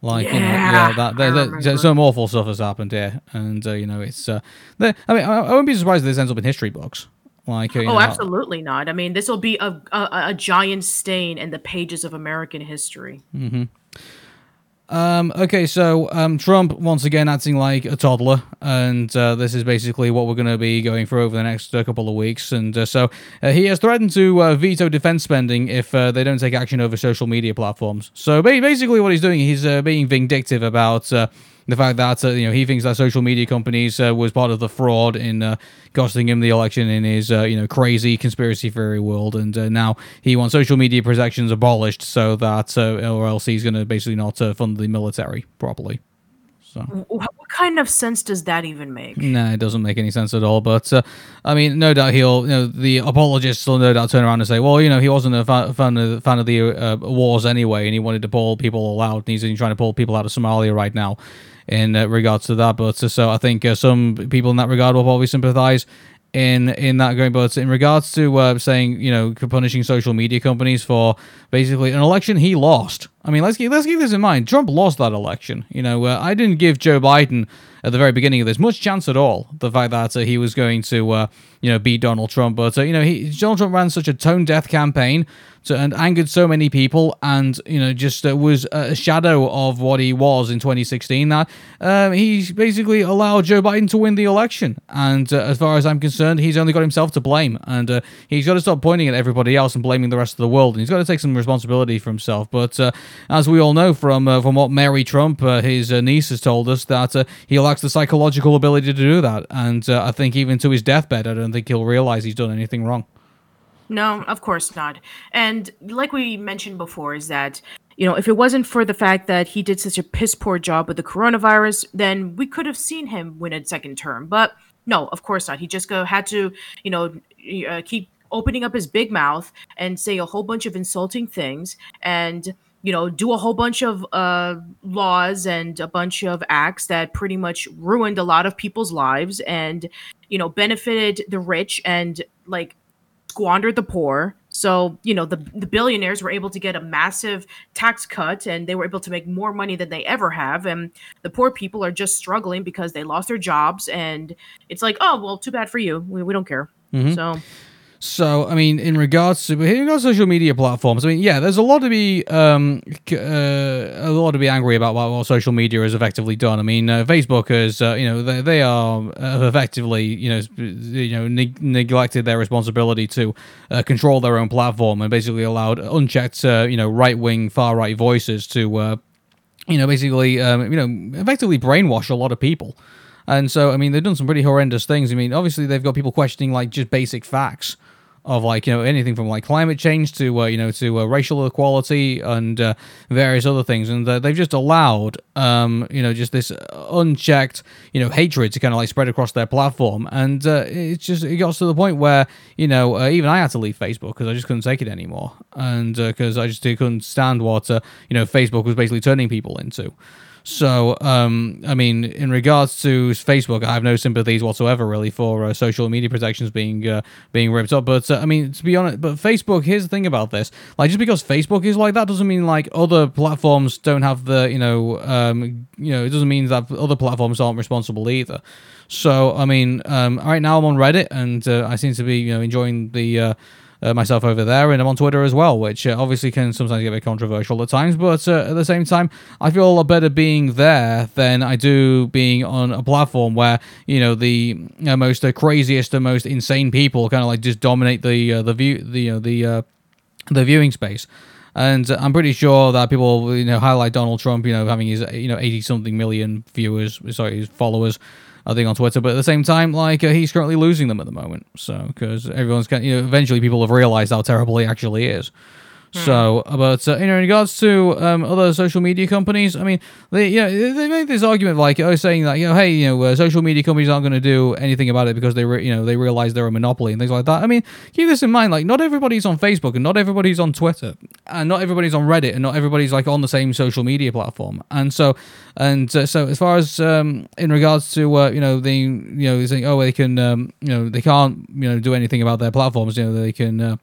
Like you know, Yeah, yeah, that there, there- some awful stuff has happened here, and uh, you know it's. Uh, I mean, I, I wouldn't be surprised if this ends up in history books. Like, Oh, know, absolutely not. I mean, this will be a, a a giant stain in the pages of American history. Um, okay, so um, Trump once again acting like a toddler, and uh, this is basically what we're going to be going through over the next uh, couple of weeks. And uh, so uh, he has threatened to uh, veto defense spending if uh, they don't take action over social media platforms. So ba- basically, what he's doing, he's being vindictive about. The fact that uh, you know he thinks that social media companies uh, was part of the fraud in uh, costing him the election in his uh, you know crazy conspiracy theory world, and uh, now he wants social media protections abolished so that uh, or else he's going to basically not uh, fund the military properly. So What kind of sense does that even make? nah, it doesn't make any sense at all. But uh, I mean, no doubt he'll you know the apologists will no doubt turn around and say, well, you know, he wasn't a fa- fan of fan of the uh, wars anyway, and he wanted to pull people all out, and he's trying to pull people out of Somalia right now. In regards to that, but so I think uh, some people in that regard will probably sympathise in in that going. But in regards to uh, saying you know punishing social media companies for basically an election he lost. I mean, let's keep, let's keep this in mind. Trump lost that election. You know, uh, I didn't give Joe Biden at the very beginning of this much chance at all. The fact that uh, he was going to uh, you know beat Donald Trump, but uh, you know he Donald Trump ran such a tone deaf campaign. To, and angered so many people, and you know, just uh, was a shadow of what he was in 2016. That um, he basically allowed Joe Biden to win the election, and uh, as far as I'm concerned, he's only got himself to blame, and he's got to stop pointing at everybody else and blaming the rest of the world, and he's got to take some responsibility for himself. But as we all know from uh, from what Mary Trump, uh, his uh, niece, has told us, that he lacks the psychological ability to do that, and I think even to his deathbed, I don't think he'll realize he's done anything wrong. No, of course not. And like we mentioned before, is that you know if it wasn't for the fact that he did such a piss poor job with the coronavirus, then we could have seen him win a second term. But no, of course not. He just go had to you know uh, keep opening up his big mouth and say a whole bunch of insulting things and you know, do a whole bunch of uh, laws and a bunch of acts that pretty much ruined a lot of people's lives and, you know, benefited the rich and like squandered the poor. So, you know, the, the billionaires were able to get a massive tax cut and they were able to make more money than they ever have. And the poor people are just struggling because they lost their jobs. And it's like, oh, well, too bad for you. We, we don't care. Mm-hmm. So, So, I mean, in regards to in regards to social media platforms, I mean, yeah, there's a lot to be um, uh, a lot to be angry about what, social media has effectively done. I mean, uh, Facebook has, uh, you know, they, they are have effectively, you know, you know, neg- neglected their responsibility to uh, control their own platform and basically allowed unchecked, uh, you know, right wing, far right voices to, uh, you know, basically, um, you know, effectively brainwash a lot of people. And so, I mean, they've done some pretty horrendous things. I mean, obviously, they've got people questioning like just basic facts of like you know anything from like climate change to uh, you know to uh, racial equality and uh, various other things, and uh, they've just allowed um, you know just this unchecked you know hatred to kind of like spread across their platform, and uh, it's just it got to the point where you know uh, even I had to leave Facebook because I just couldn't take it anymore, and because I just couldn't stand what you know Facebook was basically turning people into. So, um, I mean, in regards to Facebook, I have no sympathies whatsoever, really, for uh, social media protections being uh, being ripped up. But uh, I mean, to be honest, but Facebook. Here's the thing about this: like, just because Facebook is like that doesn't mean like other platforms don't have the, you know, um, you know, it doesn't mean that other platforms aren't responsible either. So, I mean, um, right now I'm on Reddit, and uh, I seem to be, you know, enjoying the. Uh, myself over there, and I'm on Twitter as well, which uh, obviously can sometimes get a bit controversial at times. But uh, at the same time, I feel a lot better being there than I do being on a platform where you know the uh, most uh, craziest and most insane people kind of like just dominate the the view the the the viewing space. And I'm pretty sure that people, you know, highlight Donald Trump, you know, having his, you know, 80 something million viewers, sorry, his followers, I think on Twitter. But at the same time, like uh, he's currently losing them at the moment. So because everyone's, you know, eventually people have realized how terrible he actually is. So, but uh, you know, in regards to um, other social media companies, I mean, they you know they make this argument like oh, saying that you know, hey, you know, uh, social media companies aren't going to do anything about it because they re- you know they realize they're a monopoly and things like that. I mean, keep this in mind, like not everybody's on Facebook and not everybody's on Twitter and not everybody's on Reddit and not everybody's like on the same social media platform. And so, and uh, so as far as um, in regards to uh, you know the you know saying oh they can um, you know they can't you know do anything about their platforms, you know they can. Uh,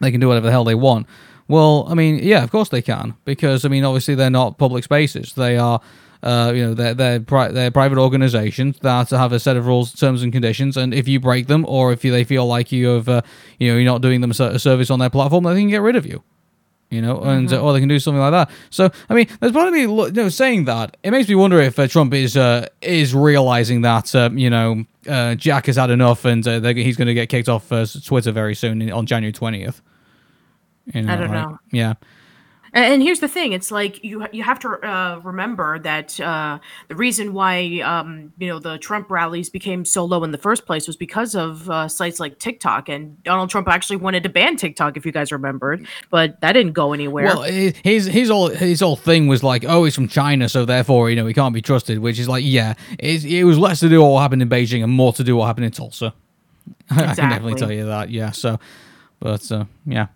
they can do whatever the hell they want. Well, I mean, yeah, of course they can, because I mean, obviously they're not public spaces. They are, uh, you know, they're they're, pri- they're private organizations that have a set of rules, terms, and conditions. And if you break them, or if you, they feel like you have, uh, you know, you're not doing them a ser- service on their platform, they can get rid of you. You know, and uh, or they can do something like that. So, I mean, there's part of me, you know, saying that it makes me wonder if uh, Trump is uh, is realizing that, uh, you know, uh, Jack has had enough, and uh, he's going to get kicked off uh, Twitter very soon on January twentieth. You I don't like- know. Yeah. And, here's the thing: it's like you you have to uh, remember that uh, the reason why um, you know the Trump rallies became so low in the first place was because of uh, sites like TikTok. And Donald Trump actually wanted to ban TikTok, if you guys remembered, but that didn't go anywhere. Well, his his whole his whole thing was like, oh, he's from China, so therefore, you know, he can't be trusted. Which is like, yeah, it, it was less to do with what happened in Beijing and more to do with what happened in Tulsa. Exactly. I can definitely tell you that. Yeah. So, but uh, yeah.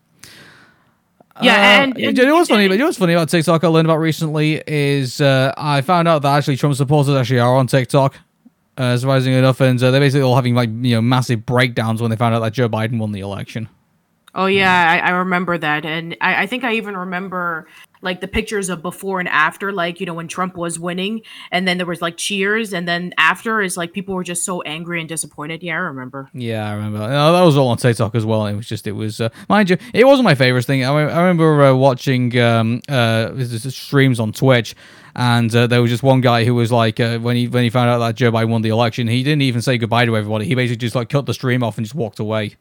Yeah, Uh, and, you and know what's funny? But you know what's funny about TikTok? I learned about recently is uh, I found out that actually Trump supporters actually are on TikTok. Uh, surprisingly enough, and uh, they're basically all having like you know massive breakdowns when they found out that Joe Biden won the election. Oh yeah, I, I remember that, and I, I think I even remember like the pictures of before and after, like you know when Trump was winning, and then there was like cheers, and then after is like people were just so angry and disappointed. Yeah, I remember. Yeah, I remember. No, that was all on TikTok as well. It was just, it was, uh, mind you, it wasn't my favorite thing. I, I remember uh, watching um, uh, streams on Twitch, and uh, there was just one guy who was like, uh, when he when he found out that Joe Biden won the election, he didn't even say goodbye to everybody. He basically just like cut the stream off and just walked away.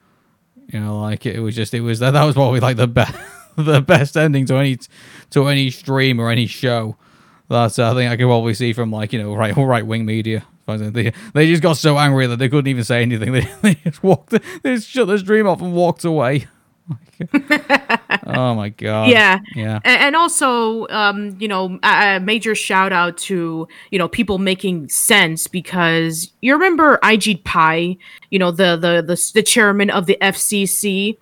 You know, like it was just, it was that that was probably like the best, the best ending to any to any stream or any show. That's uh, I think I could probably see from like you know right right wing media. They, they just got so angry that they couldn't even say anything. They, they just walked, they just shut the stream off and walked away. Oh my god! Yeah. yeah. And also, um, you know, a major shout out to you know people making sense because you remember Ajit Pai, you know, the the the, the chairman of the FCC. He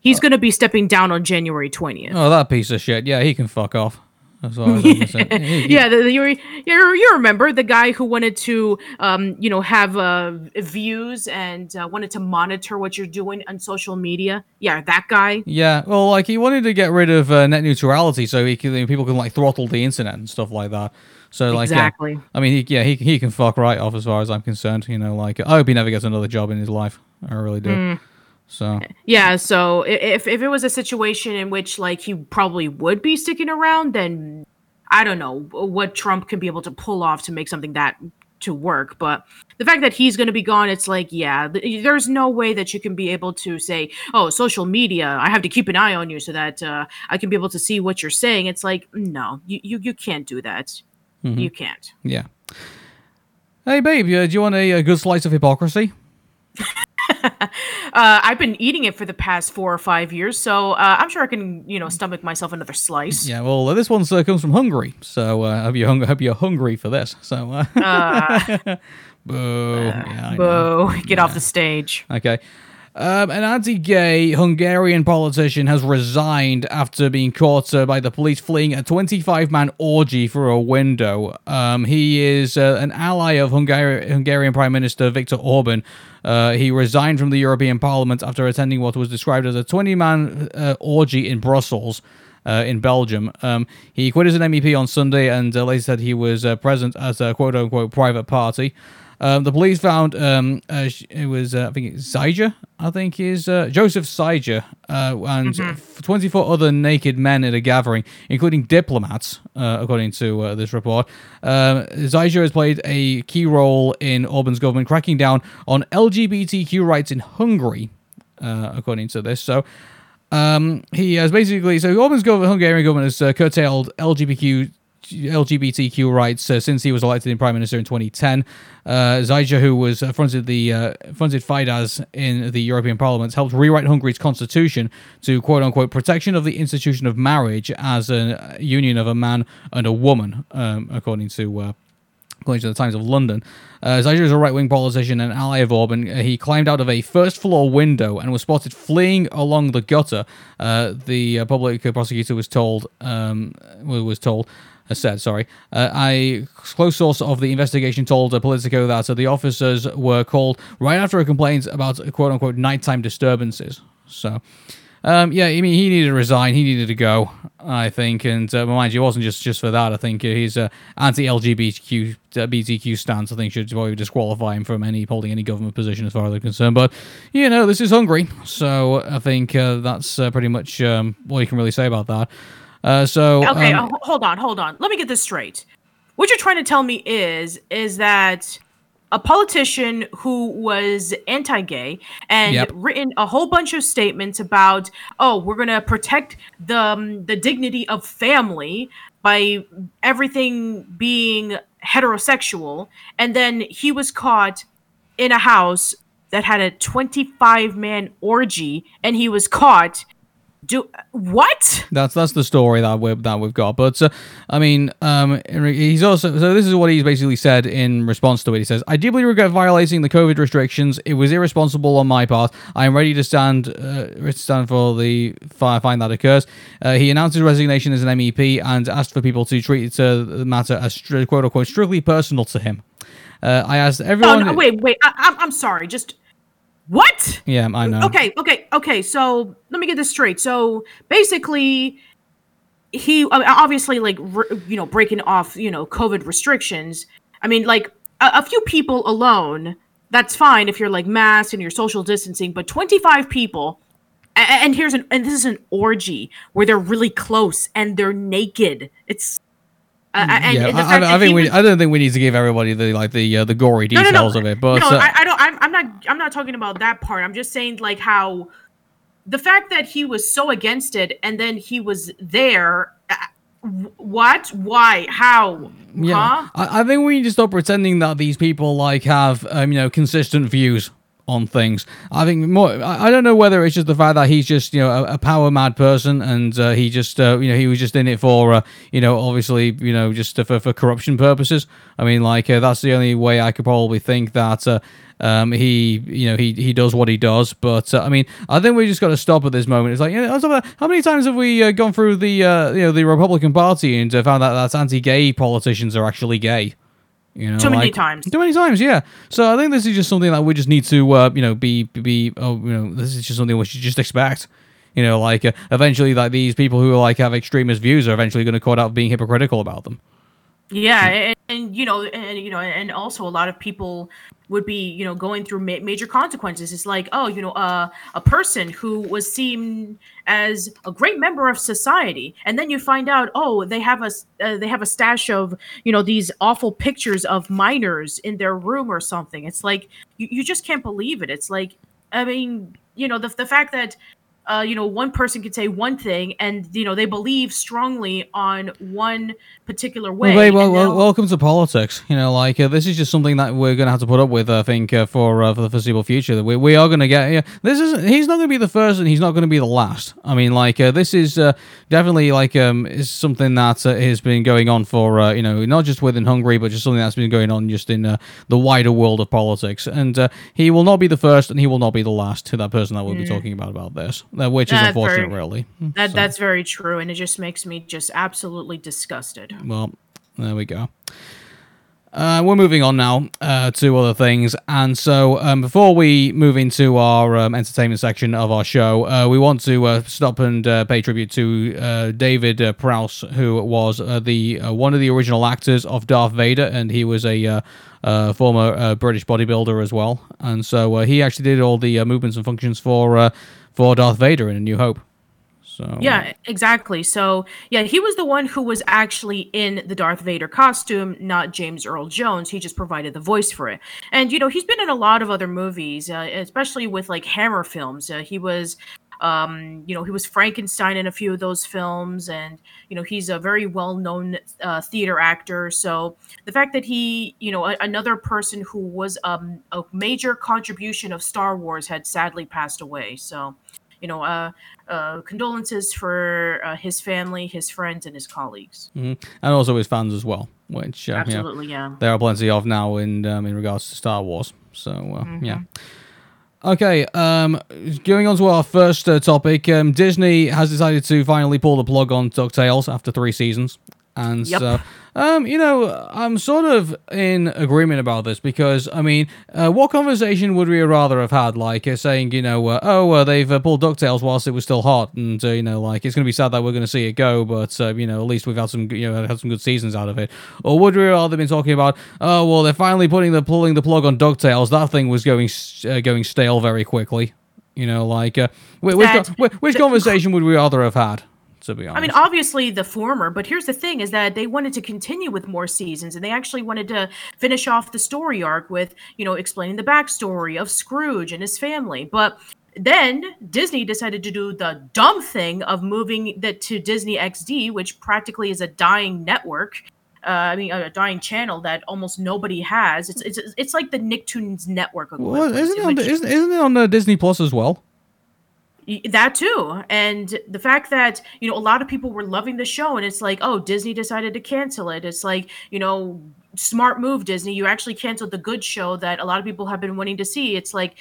He's going to be stepping down on January 20th. Oh, that piece of shit. Yeah, he can fuck off. That's all I was gonna say. He- he- yeah, the, the, you, you remember the guy who wanted to, um, you know, have uh, views and uh, wanted to monitor what you're doing on social media. Yeah, that guy. Yeah, well, like he wanted to get rid of uh, net neutrality so he can, people can like throttle the internet and stuff like that. So like, yeah. I mean, he, yeah, he he can fuck right off as far as I'm concerned. You know, like I hope he never gets another job in his life. I really do. Mm. So Yeah, so if if it was a situation in which like he probably would be sticking around, then I don't know what Trump can be able to pull off to make something that to work. But the fact that he's going to be gone, it's like, yeah, th- there's no way that you can be able to say, oh, social media, I have to keep an eye on you so that uh, I can be able to see what you're saying. It's like, no, you you, you can't do that. You can't. yeah. Hey, babe, uh, do you want a, a good slice of hypocrisy? Uh, I've been eating it for the past four or five years, so uh, I'm sure I can, you know, stomach myself another slice. Yeah, well, uh, this one uh, comes from Hungary, so uh, hope you hung- hope you're hungry for this. So, uh, boo. yeah, I know. Boo! Get off the stage. Okay. Um, an anti-gay Hungarian politician has resigned after being caught uh, by the police fleeing a 25-man orgy through a window. Um, he is uh, an ally of Hungari- Hungarian Prime Minister Viktor Orban. Uh, he resigned from the European Parliament after attending what was described as a 20-man uh, orgy in Brussels. Uh, in Belgium, um, he quit as an MEP on Sunday and uh, later said he was uh, present as a quote unquote private party. Um, the police found um, uh, it was uh, I think it's Zaija, I think is uh, Joseph Zaija, uh, and f 24 other naked men at a gathering, including diplomats, uh, according to uh, this report. Um, has played a key role in Orban's government cracking down on LGBTQ rights in Hungary, uh, according to this. So. Um, he has basically so Orban's government, Hungarian government has uh, curtailed LGBTQ LGBTQ rights uh, since he was elected in prime minister in 2010. Uh, who was uh, fronted the uh, fronted Fidesz in the European Parliament, helped rewrite Hungary's constitution to quote unquote protection of the institution of marriage as a union of a man and a woman, um, according to. Uh, according to the Times of London. Uh, is a right wing politician and ally of Orban. Uh, he climbed out of a first floor window and was spotted fleeing along the gutter. Uh, the uh, public prosecutor was told, um, was told, uh, said, sorry. Uh, a close source of the investigation told uh, Politico that uh, the officers were called right after a complaint about quote unquote nighttime disturbances. So. Um, yeah, I mean, he needed to resign. He needed to go, I think. And uh, mind you, it wasn't just, just for that. I think his uh, anti-LGBTQ uh, BTQ stance, I think, should probably disqualify him from any holding any government position as far as I'm concerned. But you know, this is Hungary, so I think uh, that's uh, pretty much um, all you can really say about that. Uh, so Okay, um, uh, hold on, hold on. Let me get this straight. What you're trying to tell me is is that a politician who was anti-gay and Yep. written a whole bunch of statements about, oh, we're gonna protect the um, the dignity of family by everything being heterosexual, and then he was caught in a house that had a 25 man orgy, and he was caught. Do what? That's that's the story that we've that we've got. But uh, I mean, um, he's also so this is what he's basically said in response to it. He says, "I deeply regret violating the COVID restrictions. It was irresponsible on my part. I am ready to stand uh, stand for the fi- fine that occurs." Uh, he announced his resignation as an MEP and asked for people to treat uh, the matter as quote unquote strictly personal to him. Uh, I asked Oh, everyone. no, wait, wait. I, I'm sorry. Just what? Yeah, I know. Okay, okay, okay. So let me get this straight. So basically, he obviously like you know breaking off you know COVID restrictions. I mean, like a, a few people alone, that's fine if you're like masked and you're social distancing. But 25 people, a- a- and here's an and this is an orgy where they're really close and they're naked. It's uh, yeah, and the I, I, I think we. was- I don't think we need to give everybody the like the uh, the gory details no, no. of it. But no, uh, I, I don't. I'm, I'm not. I'm not talking about that part. I'm just saying like how the fact that he was so against it and then he was there. uh, What? Why? How? Yeah, Huh? I, I think we need to stop pretending that these people like have um, you know consistent views on things. I think more. I, don't know whether it's just the fact that he's just you know a, a power mad person and uh, he just uh, you know he was just in it for uh, you know obviously you know just for for corruption purposes. I mean like uh, that's the only way I could probably think that. Uh, um, he, you know, he he does what he does, but uh, I mean, I think we just got to stop at this moment. It's like, you know, how many times have we uh, gone through the, uh, you know, the Republican Party and uh, found out that anti-gay politicians are actually gay? You know, too many like, times. Too many times, yeah. So I think this is just something that we just need to, uh, you know, be be. Oh, you know, this is just something we should just expect. You know, like uh, eventually, like these people who like have extremist views are eventually going to caught out being hypocritical about them. Yeah, and, and, you know, and you know, and also a lot of people would be, you know, going through ma- major consequences. It's like, oh, you know, uh, a person who was seen as a great member of society, and then you find out, oh, they have a uh, they have a stash of, you know, these awful pictures of minors in their room or something. It's like you, you just can't believe it. It's like, I mean, you know, the the fact that uh, you know, one person could say one thing, and you know, they believe strongly on one particular way. Well, well, well welcome to politics. You know, like uh, this is just something that we're going to have to put up with. I think uh, for uh, for the foreseeable future, that we, we are going to get. Yeah, this is he's not going to be the first, and he's not going to be the last. I mean, like uh, this is uh, definitely like um is something that uh, has been going on for you know not just within Hungary, but just something that's been going on just in the wider world of politics. And he will not be the first, and he will not be the last to that person that we'll be mm. talking about about this which is unfortunate, very, really. That so. that's very true, and it just makes me just absolutely disgusted. Well, there we go. Uh, we're moving on now uh, to other things, and so um, before we move into our um, entertainment section of our show, uh, we want to uh, stop and uh, pay tribute to uh, David Prowse, who was the one of the original actors of Darth Vader, and he was a former uh, British bodybuilder as well, and so uh, he actually did all the uh, movements and functions for for Darth Vader in A New Hope. So yeah, exactly. So yeah, he was the one who was actually in the Darth Vader costume, not James Earl Jones. He just provided the voice for it. And you know, he's been in a lot of other movies, uh, especially with like Hammer films. Uh, he was um, you know, he was Frankenstein in a few of those films, and you know, he's a very well-known uh, theater actor. So the fact that he, you know, a- another person who was um, a major contribution of Star Wars had sadly passed away. So you know, uh, uh, condolences for uh, his family, his friends, and his colleagues, mm-hmm. and also his fans as well. Which uh, absolutely, you know, yeah, there are plenty of now in um, in regards to Star Wars. So uh, mm-hmm. yeah. Okay, um, going on to our first uh, topic, um, Disney has decided to finally pull the plug on DuckTales after three seasons. And yep. so um, you know, I'm sort of in agreement about this because, I mean, uh, what conversation would we rather have had? Like uh, saying, you know, uh, oh, uh, they've uh, pulled DuckTales whilst it was still hot, and, uh, you know, like, it's going to be sad that we're going to see it go, but, you know, at least we've had some, you know, had some good seasons out of it. Or would we rather have been talking about, oh, well, they're finally putting the pulling the plug on DuckTales. That thing was going going stale very quickly. You know, like, which, which, which conversation would we rather have had? To be honest. I mean, obviously the former, but here's the thing is that they wanted to continue with more seasons and they actually wanted to finish off the story arc with, you know, explaining the backstory of Scrooge and his family. But then Disney decided to do the dumb thing of moving that to Disney XD, which practically is a dying network. Uh, I mean, a dying channel that almost nobody has. It's it's it's like the Nicktoons network. Well, isn't it, on, isn't, isn't it on uh, Disney Plus as well? That too and the fact that you know a lot of people were loving the show and it's like oh disney decided to cancel it it's like you know smart move disney you actually canceled the good show that a lot of people have been wanting to see it's like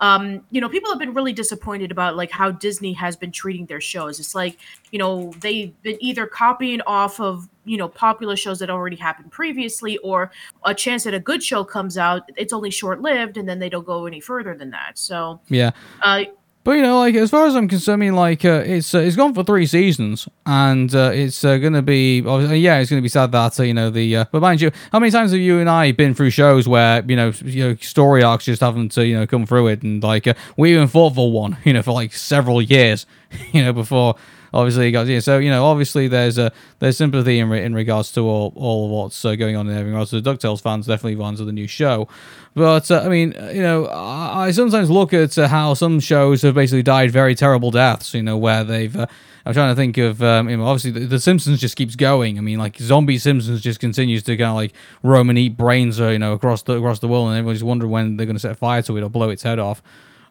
um, you know, people have been really disappointed about like how Disney has been treating their shows. It's like, you know, they've been either copying off of, you know, popular shows that already happened previously, or a chance that a good show comes out, it's only short lived, and then they don't go any further than that. So, yeah. Uh, but you know, like as far as I'm concerned, I mean, like uh, it's uh, it's gone for three seasons, and uh, it's uh, to be yeah, it's to be sad that uh, you know the. Uh, but mind you, how many times have you and I been through shows where you know you know story arcs just haven't you know come through it, and like we even fought for one, you know, for like several years, you know, before obviously got yeah. So you know, obviously there's a there's sympathy in, in regards to all all of what's uh, going on in regards to the Ducktales fans, definitely fans of the new show. But uh, I mean, you know, I, I sometimes look at uh, how some shows have basically died very terrible deaths. You know, where they've. Uh, I'm trying to think of. Um, you know, obviously, the, the, Simpsons just keeps going. I mean, like zombie Simpsons just continues to kind of like roam and eat brains, uh, you know, across the across the world, and everyone's wondering when they're going to set fire to it or blow its head off.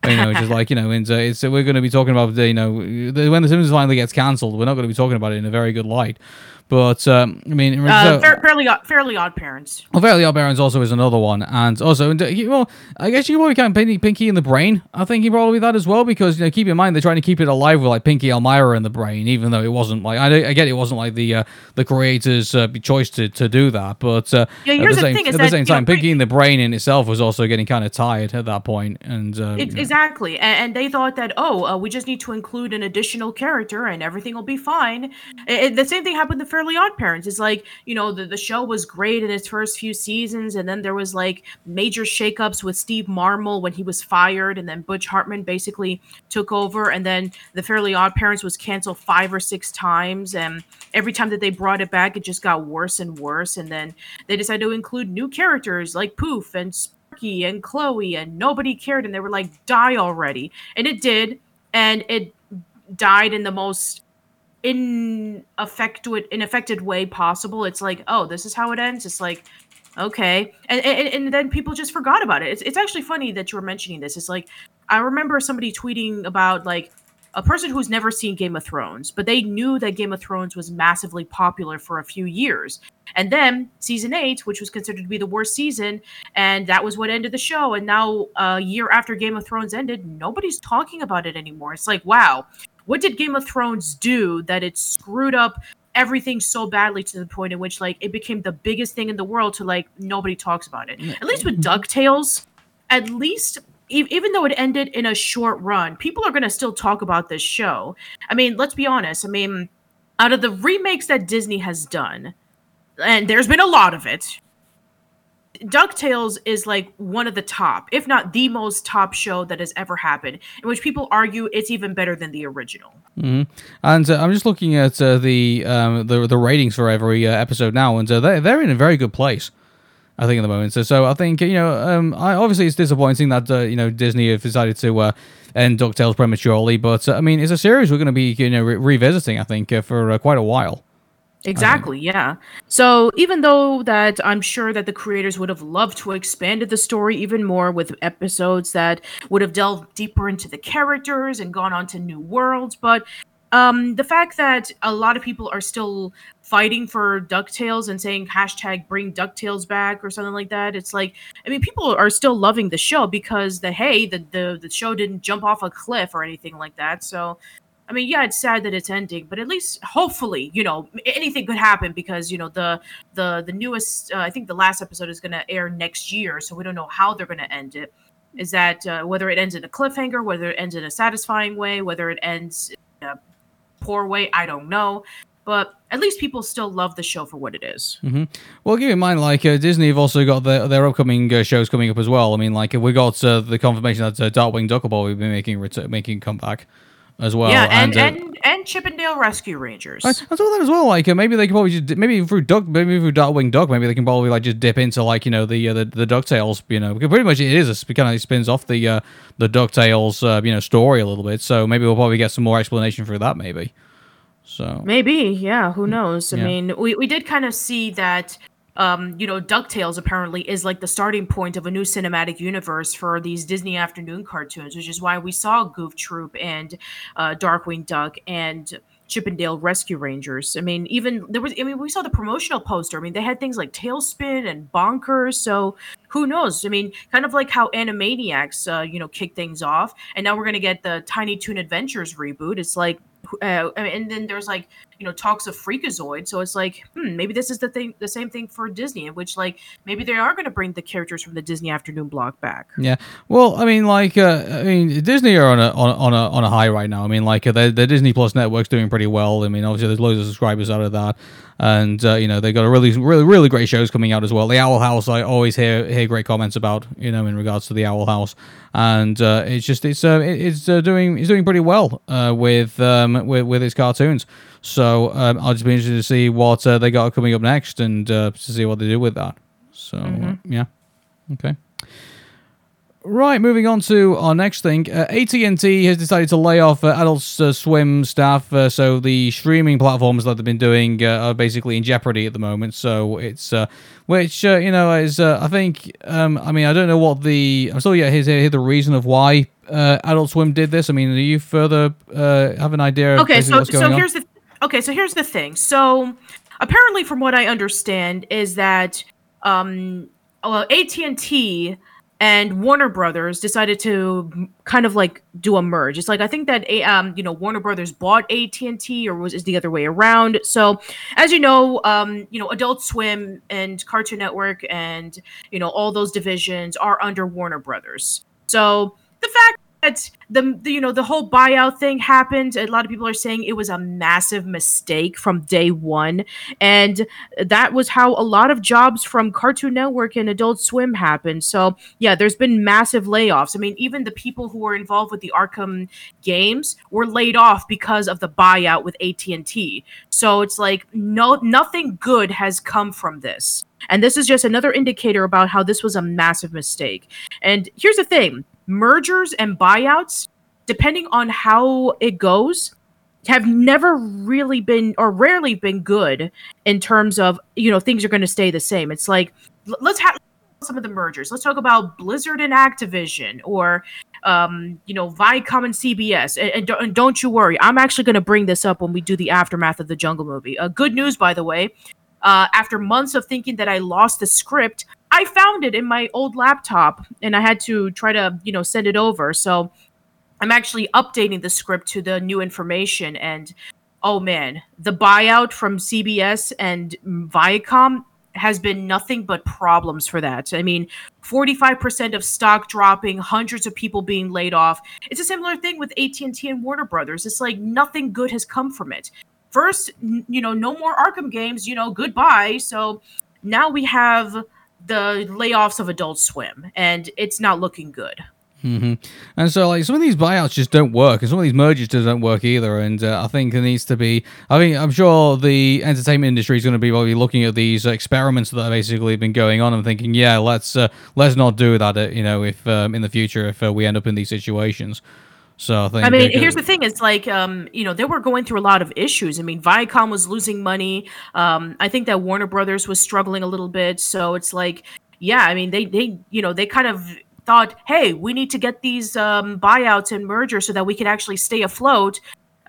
You know, just like you know, and, it's we're going to be talking about the, you know when the Simpsons finally gets cancelled, we're not going to be talking about it in a very good light. But um, I mean, uh, so, fairly odd, fairly odd parents. Well, fairly odd parents also is another one, and also, well, I guess you probably count Pinky, Pinky in the Brain. I think he probably that as well because you know, keep in mind they're trying to keep it alive with like Pinky Elmyra in the Brain, even though it wasn't like I, I get it wasn't like the uh, the creators' uh, choice to, to do that, but uh, yeah, at the, same, the at the same time, know, Pinky in the Brain in itself was also getting kind of tired at that point, and uh, it, exactly, and, and, they thought that oh, uh, we just need to include an additional character and everything will be fine. It, the same thing happened to Fairly Odd Parents. It's like you know the, the show was great in its first few seasons and then there was like major shakeups with steve marmel when he was fired and then butch hartman basically took over and then the fairly odd parents was canceled five or six times and every time that they brought it back it just got worse and worse and then they decided to include new characters like poof and sparky and chloe and nobody cared and they were like die already. And it did and it died in the most in affected in affected way possible. It's like, oh, this is how it ends. It's like, okay, and and, and then people just forgot about it. It's it's actually funny that you were mentioning this. It's like I remember somebody tweeting about like a person who's never seen Game of Thrones, but they knew that Game of Thrones was massively popular for a few years. And then season eight, which was considered to be the worst season, and that was what ended the show. And now, a year after Game of Thrones ended, nobody's talking about it anymore. It's like, wow, what did Game of Thrones do that it screwed up everything so badly to the point in which like it became the biggest thing in the world to like nobody talks about it. At least with mm-hmm. DuckTales, at least even though it ended in a short run, people are going to still talk about this show. I mean, let's be honest. I mean, out of the remakes that Disney has done, and there's been a lot of it, DuckTales is like one of the top, if not the most top show that has ever happened, in which people argue it's even better than the original. Mm-hmm. And uh, I'm just looking at uh, the, um, the the ratings for every uh, episode now, and uh, they're they're in a very good place. I think at the moment. So, so I think you know, um, I, obviously it's disappointing that uh, you know Disney have decided to uh, end Ducktales prematurely, but I mean it's a series we're going to be you know re- revisiting. I think for quite a while. Exactly, yeah. So even though that I'm sure that the creators would have loved to expanded the story even more with episodes that would have delved deeper into the characters and gone on to new worlds, but um, the fact that a lot of people are still fighting for DuckTales and saying hashtag bring DuckTales back or something like that, it's like I mean people are still loving the show because the hey the the, the show didn't jump off a cliff or anything like that. So I mean, yeah, it's sad that it's ending, but at least hopefully, you know, anything could happen because you know the the the newest. Uh, I think the last episode is going to air next year, so we don't know how they're going to end it. Is that uh, whether it ends in a cliffhanger, whether it ends in a satisfying way, whether it ends in a poor way? I don't know. But at least people still love the show for what it is. Mm-hmm. Well, keep in mind, like uh, Disney have also got their, their upcoming uh, shows coming up as well. I mean, like we got uh, the confirmation that uh, Darkwing Duck will be making making comeback as well. Yeah, and and, uh, and, and Chip 'n Dale Rescue Rangers. I, I saw that as well. Like uh, maybe they can probably just maybe through Duck, maybe through Darkwing Duck, maybe they can probably like just dip into like you know the uh, the the Ducktales. You know, because pretty much it is a kind of spins off the uh, the Ducktales uh, you know story a little bit. So maybe we'll probably get some more explanation for that. Maybe. So maybe yeah, who knows? I yeah. mean, we we did kind of see that um, you know, DuckTales apparently is like the starting point of a new cinematic universe for these Disney afternoon cartoons, which is why we saw Goof Troop and uh, Darkwing Duck and Chip 'n Dale Rescue Rangers. I mean, even there was, I mean, we saw the promotional poster. I mean, they had things like TaleSpin and Bonkers. So who knows? I mean, kind of like how Animaniacs, uh, you know, kicked things off. And now we're going to get the Tiny Toon Adventures reboot. It's like, uh, and then there's like you know talks of freakazoid. So it's like hmm maybe this is the thing the same thing for disney in which like maybe they are going to bring the characters from the disney afternoon block back. Yeah. Well i mean like uh, i mean disney are on a on, on a on a high right now. I mean like uh, the, disney plus network's doing pretty well. I mean obviously there's loads of subscribers out of that. And uh, you know they got a really really really great shows coming out as well. The owl house i always hear hear great comments about you know in regards to the owl house. And uh, it's just it's uh, it's uh, doing it's doing pretty well uh, with um with with its cartoons so um, I'll just be interested to see what uh, they got coming up next and uh, to see what they do with that. So uh, mm-hmm. yeah, okay. Right, moving on to our next thing. Uh, AT&T has decided to lay off uh, Adult uh, Swim staff, uh, so the streaming platforms that they've been doing uh, are basically in jeopardy at the moment. So it's, uh, which you know, is I think, um, I mean, I don't know what the, I'm still yet here to hear the reason of why Adult Swim did this. I mean, do you further have an idea? Okay, so so on? here's the, okay, so here's the thing. So apparently, from what I understand, is that um, well, AT&T and Warner Brothers decided to kind of like do a merge. It's like I think that um you know Warner Brothers bought AT and T, or was it the other way around? So as you know, um you know Adult Swim and Cartoon Network and you know all those divisions are under Warner Brothers. So the fact that the, the, you know the whole buyout thing happened. A lot of people are saying it was a massive mistake from day one. And that was how a lot of jobs from cartoon network and adult swim happened. So yeah there's been massive layoffs. I mean even the people who were involved with the arkham games were laid off because of the buyout with at&t so it's like no nothing good has come from this. And this is just another indicator about how this was a massive mistake. And here's the thing mergers and buyouts, depending on how it goes, have never really been or rarely been good in terms of you know things are going to stay the same. It's like let's have some of the mergers. Let's talk about Blizzard and Activision, or um, you know Viacom and CBS. And, and, and don't you worry, I'm actually going to bring this up when we do the aftermath of the Jungle movie. Uh, good news, by the way. Uh, after months of thinking that I lost the script, I found it in my old laptop and I had to try to, you know, send it over. So I'm actually updating the script to the new information and oh man, the buyout from CBS and Viacom has been nothing but problems for that. I mean, 45% of stock dropping, hundreds of people being laid off. It's a similar thing with AT&T and Warner Brothers. It's like nothing good has come from it. First, you know, no more Arkham games, you know, goodbye. So now we have the layoffs of Adult Swim, and it's not looking good. Mm-hmm. And so, like, some of these buyouts just don't work, and some of these mergers just don't work either. And uh, I think there needs to be. I mean, I'm sure the entertainment industry is going to be probably looking at these experiments that have basically been going on and thinking, yeah, let's uh, let's not do that. Uh, you know, if um, in the future if uh, we end up in these situations. So I think. I mean, here's the thing: it's like, um, you know, they were going through a lot of issues. I mean, Viacom was losing money. Um, I think that Warner Brothers was struggling a little bit. So it's like, yeah, I mean, they they you know they kind of thought, hey, we need to get these um, buyouts and mergers so that we can actually stay afloat.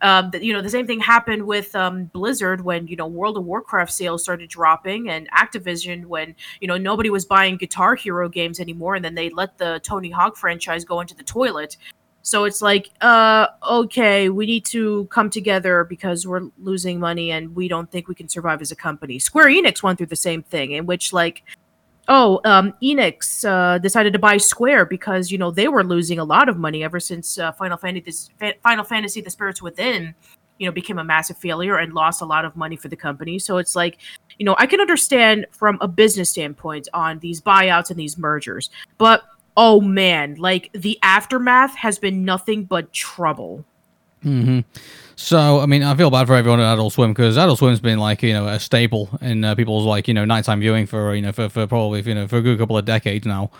Um, you know, the same thing happened with um, Blizzard when you know World of Warcraft sales started dropping, and Activision when you know nobody was buying Guitar Hero games anymore, and then they let the Tony Hawk franchise go into the toilet. So it's like, uh, okay, we need to come together because we're losing money and we don't think we can survive as a company. Square Enix went through the same thing, in which like, oh, um, Enix uh, decided to buy Square because you know they were losing a lot of money ever since uh, Final Fantasy, Final Fantasy: The Spirits Within, you know, became a massive failure and lost a lot of money for the company. So it's like, you know, I can understand from a business standpoint on these buyouts and these mergers, but oh man, like the aftermath has been nothing but trouble. Hmm. So, I mean, I feel bad for everyone at Adult Swim because Adult Swim's been like you know a staple in uh, people's like you know nighttime viewing for you know for, for probably you know for a good couple of decades now.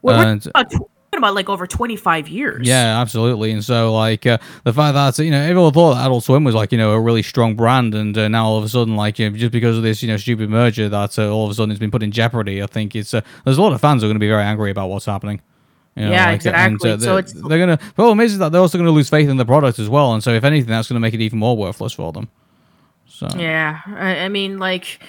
Well, and, we're talking about like over 25 years. Yeah, absolutely. And so, like, uh, the fact that, you know, everyone thought that Adult Swim was, like, you know, a really strong brand. And uh, now all of a sudden, like, you know, just because of this, you know, stupid merger that uh, all of a sudden it's been put in jeopardy, I think it's, uh, there's a lot of fans who are going to be very angry about what's happening. You know, yeah, like, exactly. And, uh, so it's they're gonna. Problem is that they're also gonna lose faith in the product as well, and so if anything, that's gonna make it even more worthless for them. So yeah, I, I mean, like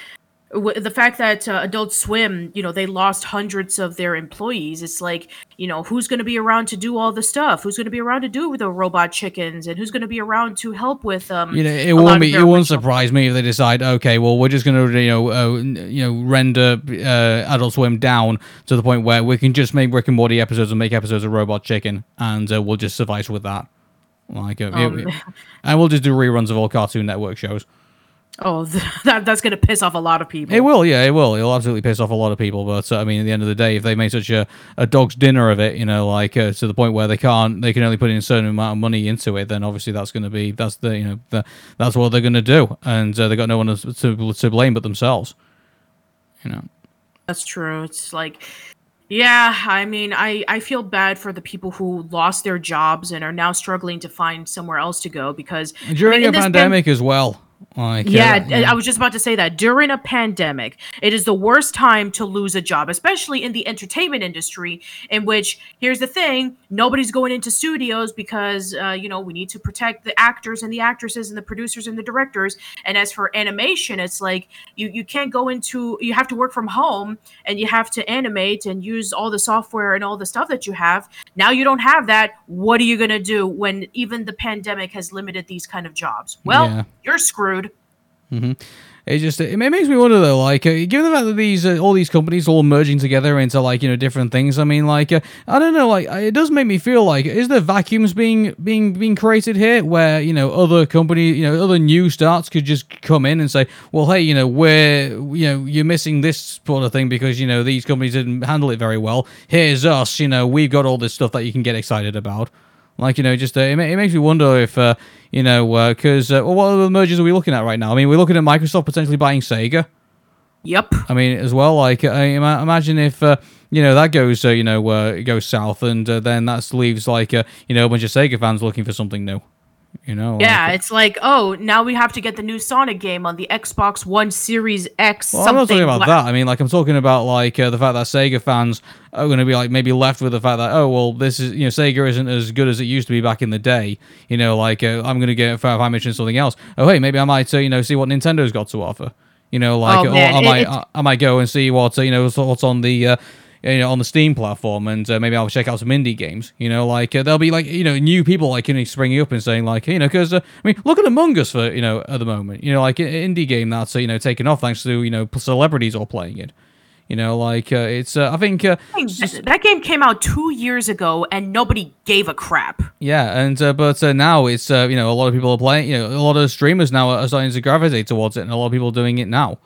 the fact that uh, Adult Swim, you know, they lost hundreds of their employees. It's like, you know, who's going to be around to do all the stuff? Who's going to be around to do the robot chickens, and who's going to be around to help with? Um, you know, it won't be. It won't surprise me if they decide, okay, well, we're just going to, you know, uh, you know, render uh, Adult Swim down to the point where we can just make Rick and Morty episodes and make episodes of Robot Chicken, and uh, we'll just suffice with that. Like, uh, um, it, and we'll just do reruns of all Cartoon Network shows. Oh, that that's gonna piss off a lot of people. It will, yeah, it will. It'll absolutely piss off a lot of people. But uh, I mean, at the end of the day, if they made such a, a dog's dinner of it, you know, like uh, to the point where they can't, they can only put in a certain amount of money into it, then obviously that's going to be that's the you know the, that's what they're going to do, and uh, they got no one to, to to blame but themselves. You know, that's true. It's like Yeah, I mean, I I feel bad for the people who lost their jobs and are now struggling to find somewhere else to go because during I mean, a this pan- pandemic as well. Yeah, I was just about to say that during a pandemic, it is the worst time to lose a job, especially in the entertainment industry. In which, here's the thing: nobody's going into studios because uh, you know we need to protect the actors and the actresses and the producers and the directors. And as for animation, it's like you you can't go into you have to work from home and you have to animate and use all the software and all the stuff that you have. Now you don't have that. What are you gonna do when even the pandemic has limited these kind of jobs? Well, Yeah. you're screwed. It just it, makes me wonder though, like, uh, given the fact that these uh, all these companies all merging together into like you know different things. I mean, like, uh, I don't know, like, it does make me feel like is there vacuums being being being created here where you know other company, you know, other new starts could just come in and say, well, hey, you know, we're you know you're missing this sort of thing because you know these companies didn't handle it very well. Here's us, you know, we've got all this stuff that you can get excited about. Like you know, just uh, it, ma- it makes me wonder if uh, you know because uh, well, what other mergers are we looking at right now? I mean, we're looking at Microsoft potentially buying Sega. Yep. I mean, as well, like I imagine if uh, you know that goes uh, you know uh, goes south, and uh, then that leaves like uh, you know a bunch of Sega fans looking for something new. You know, Yeah, like, it's like, oh, now we have to get the new Sonic game on the Xbox One Series X. Well, I'm not talking about that. I mean, like I'm talking about like uh, the fact that Sega fans are going to be like maybe left with the fact that oh well, this is you know Sega isn't as good as it used to be back in the day. You know, like uh, I'm going to get if I mention something else. Oh hey, maybe I might uh, you know see what Nintendo's got to offer. You know, like Oh, man, I might it- I, I might go and see what uh, you know what's on the. Uh, you know, on the Steam platform, and uh, maybe I'll check out some indie games. You know, like uh, there'll be like you know new people like you know springing up and saying like you know because uh, I mean look at Among Us for you know at the moment. You know, like an indie game that's uh, you know taken off thanks to you know celebrities all playing it. You know, like uh, it's uh, I think uh, That game came out two years ago and nobody gave a crap. yeah, and uh, but uh, now it's uh, you know a lot of people are playing. You know, a lot of streamers now are starting to gravitate towards it, and a lot of people are doing it now.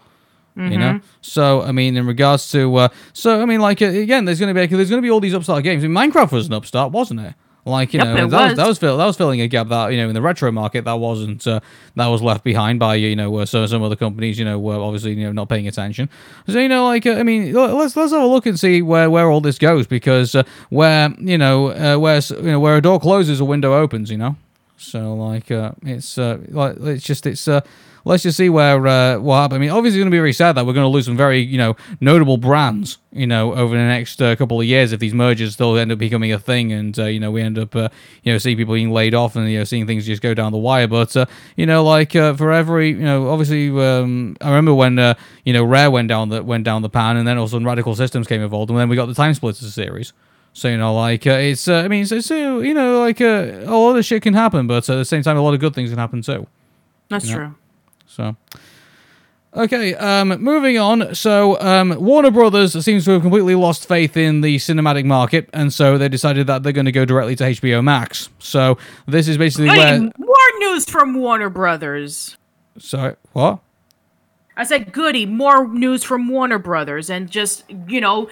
You know, so I mean, in regards to, uh, so I mean, like uh, again, there's going to be there's going to be all these upstart games. I mean, Minecraft was an upstart, wasn't it? Like you Yep, know, that was. was. that was fill, that was filling a gap that you know in the retro market that wasn't uh, that was left behind by you know uh, so some other companies you know were obviously you know not paying attention. So you know, like uh, I mean, let's let's have a look and see where, where all this goes because uh, where you know uh, where you know where a door closes, a window opens. You know, so like uh, it's uh, like it's just it's uh, let's just see where uh, what happens. I mean, obviously, it's going to be very sad that we're going to lose some very you know notable brands. You know, over the next uh, couple of years, if these mergers still end up becoming a thing, and uh, you know we end up uh, you know seeing people being laid off and you know seeing things just go down the wire. But uh, you know, like uh, for every you know, obviously, um, I remember when uh, you know Rare went down the went down the pan, and then all of a sudden Radical Systems came involved, and then we got the Time Splitters series. So you know, like uh, it's, uh, I mean, so, you know, like uh, a lot of shit can happen, but at the same time, a lot of good things can happen too. That's Yeah. true. So, okay, um, moving on. So, um, Warner Brothers seems to have completely lost faith in the cinematic market, and so they decided that they're going to go directly to HBO Max. So, this is basically Hey, where. more news from Warner Brothers. Sorry, what? I said, goody, more news from Warner Brothers and just, you know,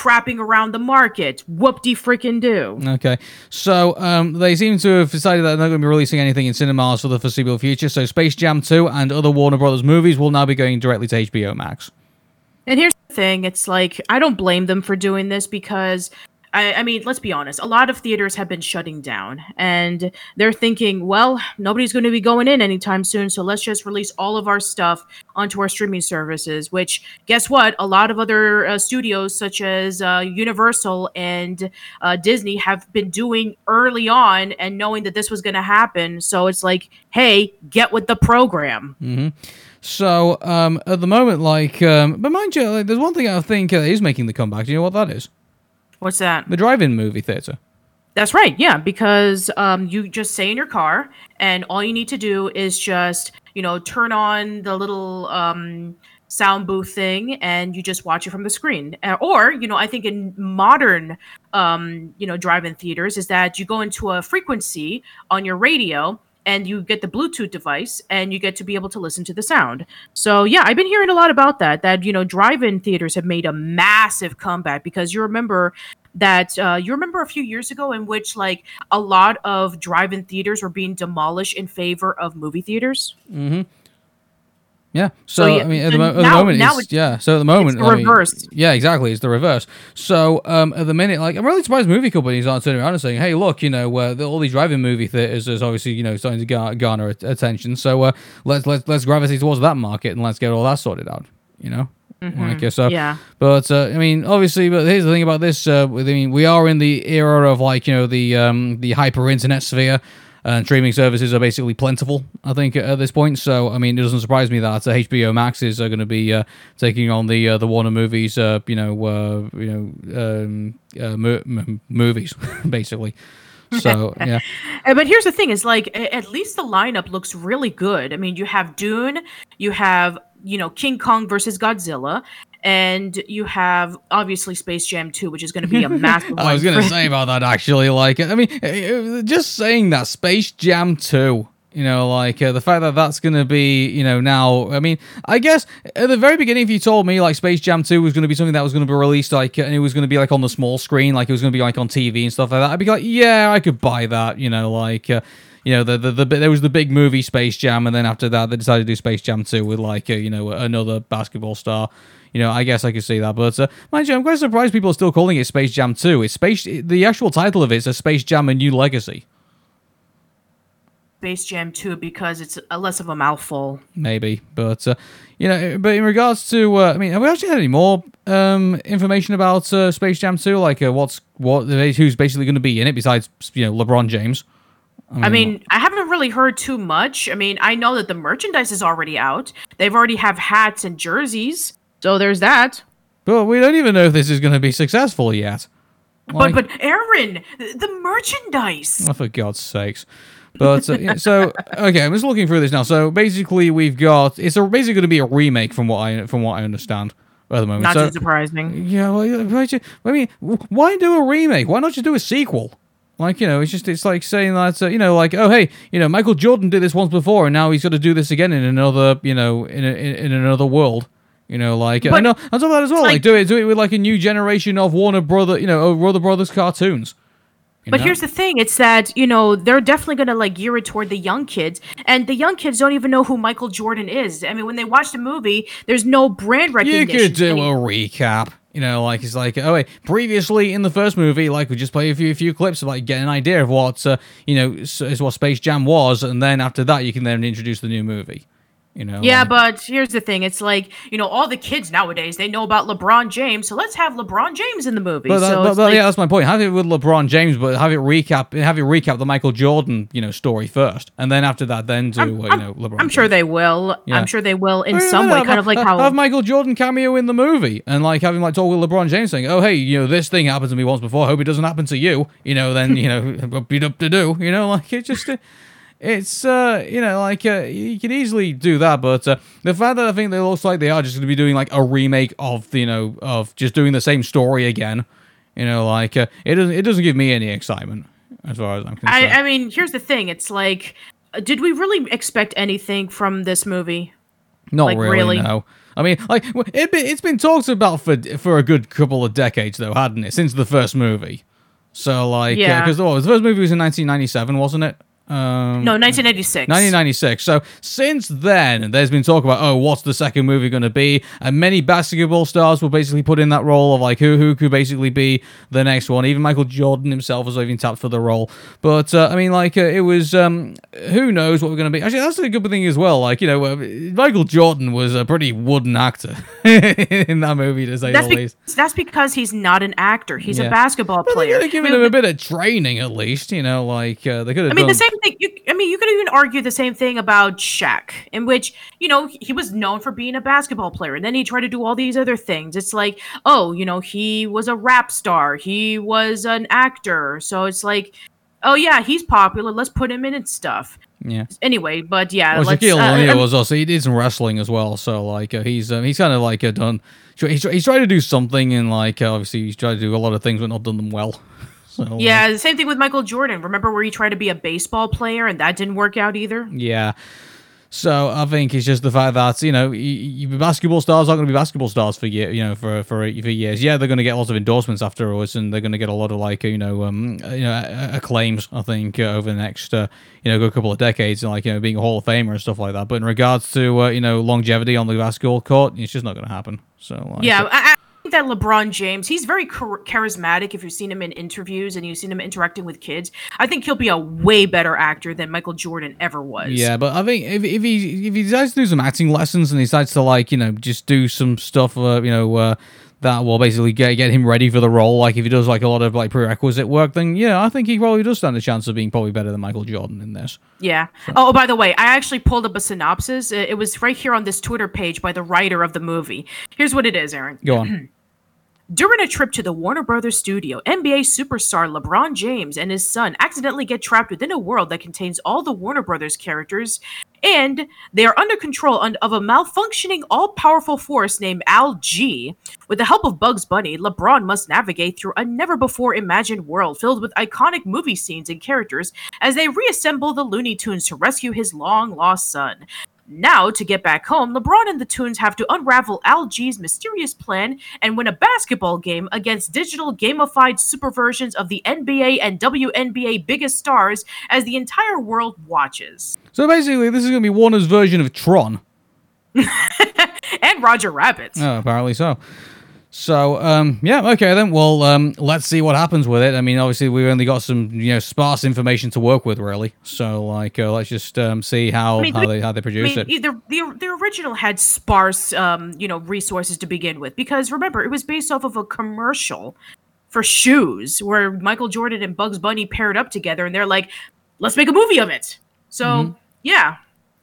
crapping around the market. Whoop de freaking do. Okay, so um, they seem to have decided that they're not going to be releasing anything in cinemas for the foreseeable future. So, Space Jam 2 and other Warner Brothers movies will now be going directly to HBO Max. And here's the thing it's like, I don't blame them for doing this because. I, I mean, let's be honest. A lot of theaters have been shutting down, and they're thinking, well, nobody's going to be going in anytime soon, so let's just release all of our stuff onto our streaming services. Which, guess what? A lot of other uh, studios, such as uh, Universal and uh, Disney, have been doing early on, and knowing that this was going to happen. So it's like, hey, get with the program. So, um, at the moment, like, um, but mind you, like, there's one thing I think uh, is making the comeback. Do you know what that is? What's that? The drive-in movie theater. That's right. Yeah, because um, you just stay in your car, and all you need to do is just you know turn on the little um, sound booth thing, and you just watch it from the screen. Or you know, I think in modern um, you know drive-in theaters is that you go into a frequency on your radio. And you get the Bluetooth device, and you get to be able to listen to the sound. So yeah, I've been hearing a lot about that. That you know, drive-in theaters have made a massive comeback because you remember that uh, you remember a few years ago in which like a lot of drive-in theaters were being demolished in favor of movie theaters. Yeah. So, So, yeah, I mean, at the, mo- at the moment, now it's, it's- yeah. So at the moment, the I mean, yeah, exactly. It's the reverse. So um, at the minute, like, I'm really surprised movie companies aren't turning around and saying, "Hey, look, you know, uh, the, all these drive-in movie theaters is obviously, you know, starting to gar- garner at- attention. So uh, let's let's let's gravitate towards that market and let's get all that sorted out. You know." Like, uh, so, Yeah. but uh, I mean, obviously, but here's the thing about this. Uh, I mean, we are in the era of like you know the um, the hyper internet sphere, and streaming services are basically plentiful. I think at this point. So I mean, it doesn't surprise me that uh, HBO Maxes are going to be uh, taking on the uh, the Warner movies. Uh, you know, uh, you know, um, uh, m- movies basically. So yeah, Uh, But here's the thing: is like at least the lineup looks really good. I mean, you have Dune, you have you know King Kong versus Godzilla, and you have obviously Space Jam 2, which is going to be a massive. I was gonna say about that actually. Like, I mean, uh, just saying that Space Jam two. You know, like uh, the fact that that's gonna be, you know, now. I mean, I guess at the very beginning, if you told me like Space Jam two was gonna be something that was gonna be released, like, and it was gonna be like on the small screen, like it was gonna be like on TV and stuff like that, I'd be like, yeah, I could buy that. You know, like. Uh, you know, the, the the there was the big movie Space Jam, and then after that, they decided to do Space Jam 2 with like uh, you know another basketball star. You know, I guess I could see that, but uh, mind you, I'm quite surprised people are still calling it Space Jam 2. It's Space. The actual title of it is a Space Jam: A New Legacy. Space Jam 2 because it's less of a mouthful. maybe. But uh, you know, but in regards to, uh, I mean, have we actually had any more um, information about uh, Space Jam 2? Like, uh, what's what? Who's basically going to be in it besides you know LeBron James? I mean, I haven't really heard too much. I mean, I know that the merchandise is already out. They've already have hats and jerseys. So there's that. But we don't even know if this is going to be successful yet. Like- but but Aaron, the merchandise. Oh, for God's sakes. But uh, so okay, I'm just looking through this now. So basically, we've got it's a, basically going to be a remake from what I from what I understand at the moment. Not so, too surprising. Yeah, well, why I mean, why do a remake? Why not just do a sequel? Like, you know, it's just, it's like saying that, uh, you know, like, oh, hey, you know, Michael Jordan did this once before, and now he's got to do this again in another, you know, in, a, in, in another world. You know, like, I know, on top of that as well, like, like- do it, do it with like a new generation of Warner Brother, you know, Warner Brothers cartoons. You But know? here's the thing: it's that you know they're definitely gonna like gear it toward the young kids, and the young kids don't even know who Michael Jordan is. I mean, when they watch the movie, there's no brand recognition. you could do a recap. You know, like it's like, oh wait, previously in the first movie, like we just play a few, a few clips of like get an idea of what uh, you know is what Space Jam was, and then after that you can then introduce the new movie. You know, Yeah, like- but here's the thing: it's like you know all the kids nowadays they know about LeBron James, so let's have LeBron James in the movie. But, so but, but like, yeah, that's my point. Have it with LeBron James, but have it recap, have it recap the Michael Jordan, you know, story first, and then after that, then do uh, you know LeBron. I'm sure they will. Yeah. I'm sure they will in some way, have- kind of like how have Michael Jordan cameo in the movie, and like having like talk with LeBron James saying, "Oh, hey, you know, this thing happened to me once before. I hope it doesn't happen to you." You know, then you know, beat up to do. You know, like it just. It's uh you know like uh, you could easily do that, but uh, the fact that I think they looks like they are just going to be doing like a remake of you know of just doing the same story again, you know like uh, it doesn't it doesn't give me any excitement as far as I'm concerned. I, I mean, here's the thing: it's like, uh, did we really expect anything from this movie? Not Like, really, really? no. I mean, like it, be- it's been talked about for for a good couple of decades, though, hadn't it? Since the first movie. So, like, Yeah. because the first movie was in 1997, wasn't it? Um, No, 1986. 1996. So since then, there's been talk about, oh, what's the second movie going to be? And many basketball stars were basically put in that role of like who who could basically be the next one. Even Michael Jordan himself was even tapped for the role. But uh, I mean, like uh, it was, um, who knows what we're going to be? Actually, that's a good thing as well. Like you know, uh, Michael Jordan was a pretty wooden actor in that movie, to say That's, the be- least. that's because he's not an actor. He's Yeah. a basketball But they player. could have given I mean, him a bit of training at least. You know, like uh, they could have. I mean, done... the same thing. You, I mean, you could even argue the same thing about Shaq, in which you know he was known for being a basketball player, and then he tried to do all these other things. It's like, oh, you know, he was a rap star, he was an actor, so it's like, oh yeah, he's popular. Let's put him in and stuff. Yeah. Anyway, but yeah, Well. Shaquille uh, O'Neal um, was also he did some wrestling as well, so like uh, he's um, he's kind of like uh, done. He's, he's tried to do something, and like uh, obviously he's tried to do a lot of things, but not done them well. So, like, yeah, the same thing with Michael Jordan. Remember where he tried to be a baseball player and that didn't work out either? yeah. So I think it's just the fact that you know y- y- basketball stars aren't going to be basketball stars for year, you know, for for for years. Yeah, they're going to get lots of endorsements afterwards, and they're going to get a lot of like you know um you know acclaims. I think uh, over the next uh, you know a couple of decades, and like you know being a Hall of Famer and stuff like that. But in regards to uh, you know longevity on the basketball court, it's just not going to happen. So like, yeah, I, think that LeBron James, he's very charismatic. If you've seen him in interviews and you've seen him interacting with kids, I think he'll be a way better actor than Michael Jordan ever was. Yeah, but I think if, if he if he decides to do some acting lessons and he decides to like you know just do some stuff, uh, you know. Uh, that will basically get get him ready for the role. Like if he does like a lot of like prerequisite work, then yeah, I think he probably does stand a chance of being probably better than Michael Jordan in this. Yeah. So. Oh, by the way, I actually pulled up a synopsis. It was right here on this Twitter page by the writer of the movie. Here's what it is, Aaron. Go on. During a trip to the Warner Brothers studio, NBA superstar LeBron James and his son accidentally get trapped within a world that contains all the Warner Brothers characters, and they are under control of a malfunctioning, all powerful force named Al G. With the help of Bugs Bunny, LeBron must navigate through a never before imagined world filled with iconic movie scenes and characters as they reassemble the Looney Tunes to rescue his long lost son. Now, to get back home, LeBron and the Toons have to unravel Al G's mysterious plan and win a basketball game against digital gamified super versions of the NBA and WNBA biggest stars as the entire world watches. So basically, this is going to be Warner's version of Tron. and Roger Rabbit. Oh, apparently so. So, um, yeah, okay then. Well, um, let's see what happens with it. I mean, obviously, we've only got some, you know, sparse information to work with, really. So, like, uh, let's just um, see how, I mean, how they how they produce I mean, it. The, the the original had sparse, um, you know, resources to begin with because remember, it was based off of a commercial for shoes where Michael Jordan and Bugs Bunny paired up together, and they're like, "Let's make a movie of it." So, mm-hmm. yeah,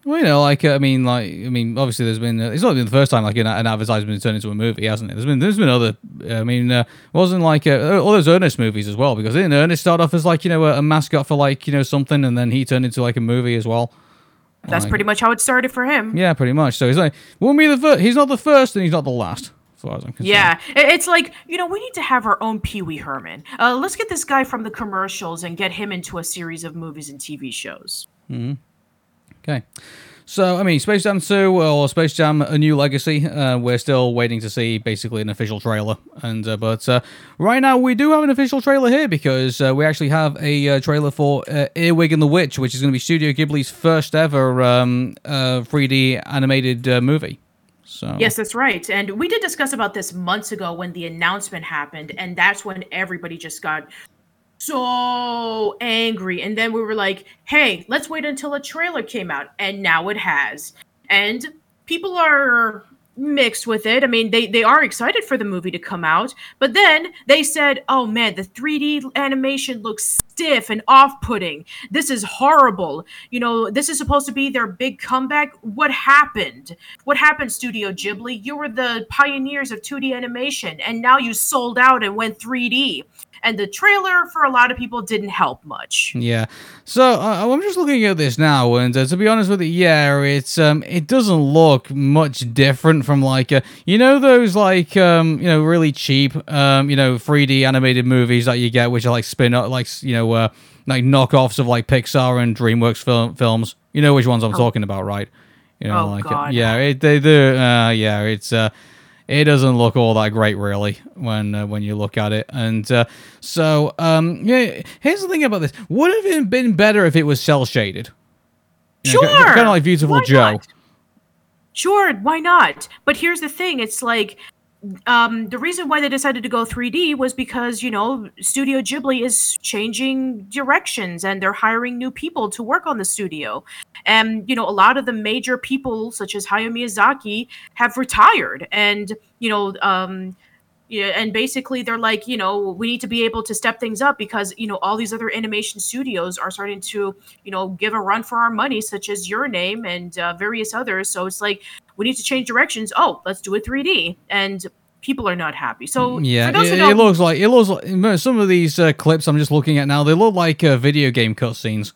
well, you know, like uh, I mean, like I mean, obviously, there's been uh, it's not been the first time like an, an advertisement turned into a movie, hasn't it? There's been there's been other. I mean, uh, wasn't like uh, all those Ernest movies as well because didn't Ernest start off as like you know a, a, mascot for like you know something, and then he turned into like a movie as well. That's like, pretty much how it started for him. Yeah, pretty much. So he's like, won't be the first. He's not the first, and he's not the last. Yeah, it's like you know we need to have our own Pee Wee Herman. Uh, let's get this guy from the commercials and get him into a series of movies and TV shows. Hmm. Okay. So, I mean, Space Jam 2 or Space Jam A New Legacy, uh, we're still waiting to see basically an official trailer. And uh, But uh, right now, we do have an official trailer here because uh, we actually have a uh, trailer for uh, Earwig and the Witch, which is going to be Studio Ghibli's first ever um, 3D animated movie. So. Yes, that's right. And we did discuss about this months ago when the announcement happened, and that's when everybody just got so angry. And then we were like, hey, let's wait until a trailer came out. And now it has. And people are mixed with it. I mean, they they are excited for the movie to come out, but then they said, "Oh man, the 3D animation looks stiff and off-putting. This is horrible. You know, this is supposed to be their big comeback. What happened? What happened, Studio Ghibli? You were the pioneers of 2D animation, and now you sold out and went 3D." And the trailer for a lot of people didn't help much. Yeah. So uh, I'm just looking at this now, and uh, to be honest with you, yeah, it's um, it doesn't look much different from like uh, you know those like um, you know really cheap um, you know 3D animated movies that you get, which are like spin up like you know uh, like knockoffs of like Pixar and DreamWorks film- films. You know which ones I'm oh. talking about, right? You know, oh, like God. yeah, it, they do. Uh, yeah, it's uh it doesn't look all that great really when uh, when you look at it. And uh, so um, yeah here's the thing about this. Would have it been better if it was cel shaded? Sure know, kind of like beautiful why joe. not? sure why not? But here's the thing it's like um, the reason why they decided to go 3D was because you know Studio Ghibli is changing directions and they're hiring new people to work on the studio, and you know a lot of the major people such as Hayao Miyazaki have retired, and you know um, yeah, and basically they're like, you know, we need to be able to step things up because you know all these other animation studios are starting to, you know, give a run for our money, such as Your Name and uh, various others. So it's like we need to change directions. Oh, let's do a 3D, and people are not happy. So yeah, it, it, looks like it looks like some of these uh, clips I'm just looking at now. They look like uh, video game cutscenes.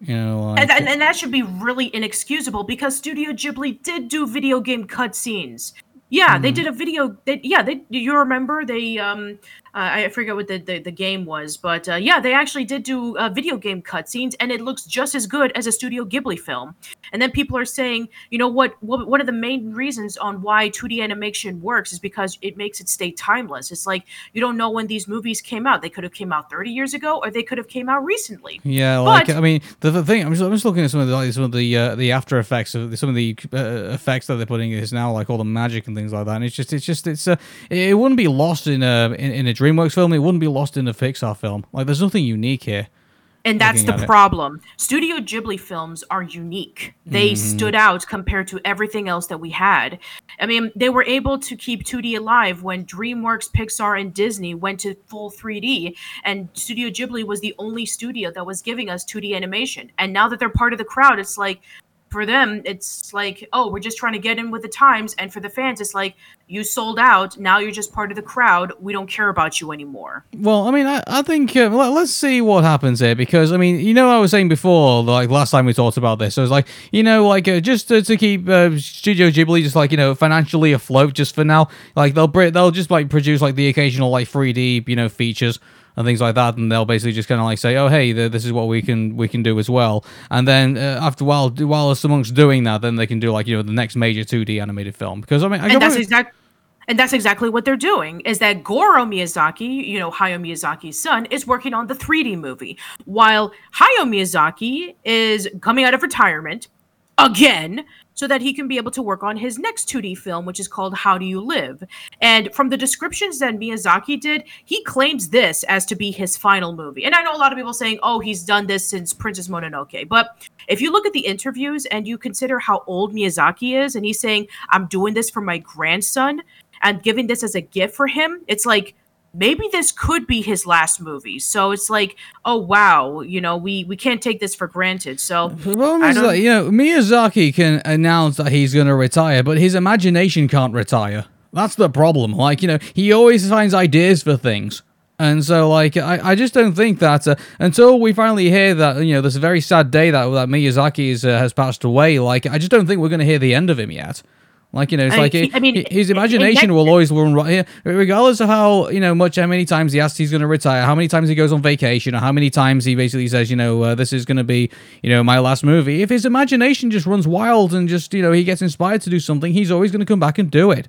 You know, like, and, and, and, that should be really inexcusable because Studio Ghibli did do video game cutscenes. Yeah, mm. they did a video. They, yeah, they. You remember they um I forget what the, the, the game was, but uh, yeah, they actually did do uh, video game cutscenes, and it looks just as good as a Studio Ghibli film. And then people are saying, you know what, what? One of the main reasons on why 2D animation works is because it makes it stay timeless. It's like you don't know when these movies came out. They could have came out 30 years ago, or they could have came out recently. Yeah, like but, I mean, the, the thing I'm just, I'm just looking at some of the like, some of the uh, the After Effects of some of the uh, effects that they're putting in this now, like all the magic and things like that. And it's just it's just it's uh, it wouldn't be lost in a in, in a DreamWorks film. It wouldn't be lost in a Pixar film. Like there's nothing unique here. And that's the problem. It. Studio Ghibli films are unique. They mm. stood out compared to everything else that we had. I mean, they were able to keep 2D alive when DreamWorks, Pixar, and Disney went to full 3D. And Studio Ghibli was the only studio that was giving us 2D animation. And now that they're part of the crowd, it's like, for them it's like oh we're just trying to get in with the times. And for the fans it's like you sold out. Now you're just part of the crowd. We don't care about you anymore. Well i mean i, I think uh, let, us see what happens here because i mean you know i was saying before like last time we talked about this so was like you know like uh, just to, to keep uh, studio ghibli just like you know financially afloat just for now like they'll they'll just like produce like the occasional like 3d you know features and things like that, and they'll basically just kind of like say, "Oh, hey, this is what we can we can do as well." And then uh, after a while, while amongst doing that, then they can do like you know the next major 2D animated film because I mean, I and that's exactly. And that's exactly what they're doing. Is that Goro Miyazaki, you know, Hayao Miyazaki's son, is working on the 3D movie, while Hayao Miyazaki is coming out of retirement again so that he can be able to work on his next 2D film, which is called How Do You Live? And from the descriptions that Miyazaki did, he claims this as to be his final movie. And I know a lot of people saying, oh, he's done this since Princess Mononoke. But if you look at the interviews and you consider how old Miyazaki is, and he's saying, I'm doing this for my grandson and giving this as a gift for him, it's like, maybe this could be his last movie. So it's like, oh wow, you know, we we can't take this for granted. So the problem is that you know Miyazaki can announce that he's going to retire, but his imagination can't retire. That's the problem. Like you know, he always finds ideas for things. And so, like, I, I just don't think that uh, until we finally hear that, you know, this very sad day that, that Miyazaki is, uh, has passed away, like, I just don't think we're going to hear the end of him yet. Like you know, it's I, like I mean, his imagination will always run right here, regardless of how you know much, how many times he asks he's going to retire, how many times he goes on vacation, or how many times he basically says, you know, uh, this is going to be, you know, my last movie. If his imagination just runs wild and just you know he gets inspired to do something, he's always going to come back and do it.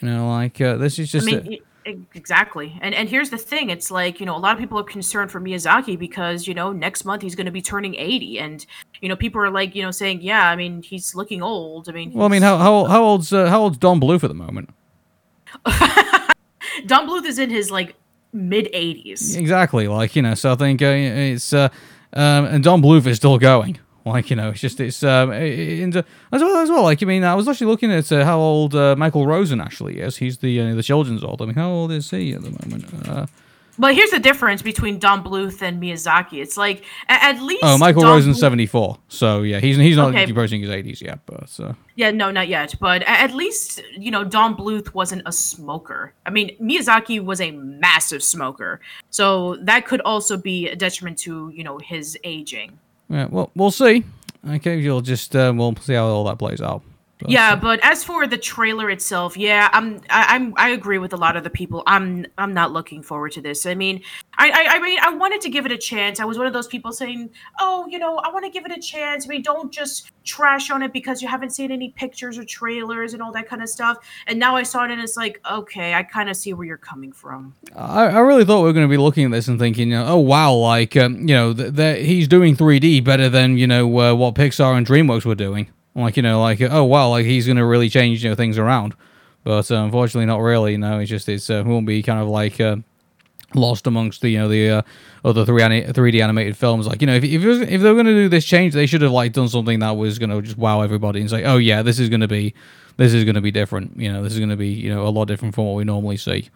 You know, like uh, this is just. I mean, a, Exactly. And and here's the thing, it's like, you know, a lot of people are concerned for Miyazaki because, you know, next month he's going to be turning 80 and you know, people are like, you know, saying, yeah, I mean, he's looking old. I mean, Well, I mean, how how how old's uh, how old's Don Bluth at the moment? Don Bluth is in his like mid 80s. Exactly. Like, you know, so I think uh, it's uh um and Don Bluth is still going. Like you know, it's just it's um and, uh, as well as well. Like I mean, I was actually looking at uh, how old uh, Michael Rosen actually is. He's the uh, the children's old. I mean, how old is he at the moment? Uh, but here's the difference between Don Bluth and Miyazaki. It's like at, least. Oh, Michael Don Rosen's seventy four. So yeah, he's he's not okay. approaching his eighties yet, but uh, yeah, no, not yet. But at least you know Don Bluth wasn't a smoker. I mean, Miyazaki was a massive smoker, so that could also be a detriment to you know his aging. Yeah, well, we'll see. Okay, you'll just uh, we'll see how all that plays out. But, yeah, but as for the trailer itself, yeah, I'm I, I'm I agree with a lot of the people. I'm I'm not looking forward to this. I mean, I, I, I mean, I wanted to give it a chance. I was one of those people saying, "Oh, you know, I want to give it a chance." I mean, don't just trash on it because you haven't seen any pictures or trailers and all that kind of stuff. And now I saw it, and it's like, okay, I kind of see where you're coming from. I, I really thought we were going to be looking at this and thinking, you know, oh wow, like um, you know, th- th- he's doing 3D better than you know uh, what Pixar and DreamWorks were doing. Like you know, like oh wow, like he's going to really change you know things around. But uh, unfortunately, not really. You know, it's just it's uh, won't be kind of like. Uh, lost amongst the you know the uh, other three three D animated films. Like you know, if if, was, if they were going to do this change, they should have like done something that was going to just wow everybody and say, oh yeah, this is going to be this is going to be different. You know, this is going to be you know a lot different from what we normally see.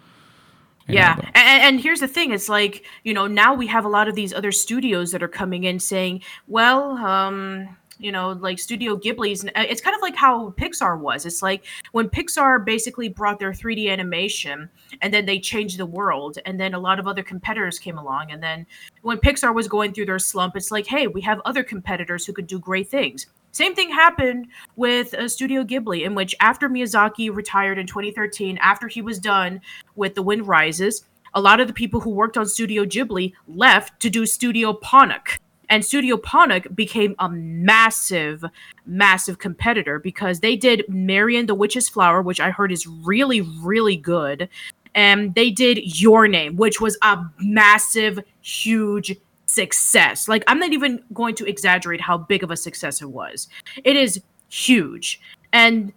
You yeah, know, and, and here's the thing: it's like you know now we have a lot of these other studios that are coming in saying, well, um, you know like studio ghibli's uh, it's kind of like how pixar was it's like when pixar basically brought their 3d animation and then they changed the world and then a lot of other competitors came along and then when pixar was going through their slump it's like hey we have other competitors who could do great things same thing happened with uh, Studio Ghibli, in which after Miyazaki retired in 2013, after he was done with The Wind Rises, a lot of the people who worked on Studio Ghibli left to do Studio Ponoc. And Studio Ponoc became a massive, massive competitor because they did Mary and the Witch's Flower, which I heard is really, really good. And they did Your Name, which was a massive, huge success. Like, I'm not even going to exaggerate how big of a success it was. It is huge. And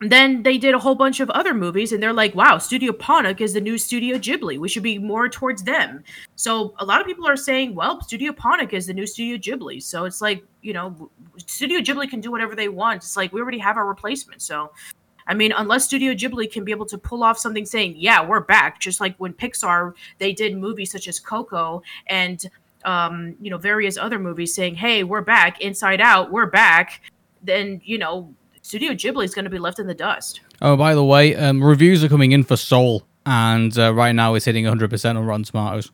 then they did a whole bunch of other movies and they're like wow studio ponoc is the new studio ghibli. We should be more towards them. So a lot of people are saying well studio ponoc is the new studio ghibli. So it's like you know studio ghibli can do whatever they want. It's like we already have our replacement. So I mean, unless Studio Ghibli can be able to pull off something saying, "Yeah, we're back," just like when Pixar they did movies such as Coco and um, you know various other movies saying, "Hey, we're back," Inside Out, we're back. Then you know Studio Ghibli is going to be left in the dust. Oh, by the way, um, reviews are coming in for Soul, and uh, right now it's hitting 100% on Rotten Tomatoes.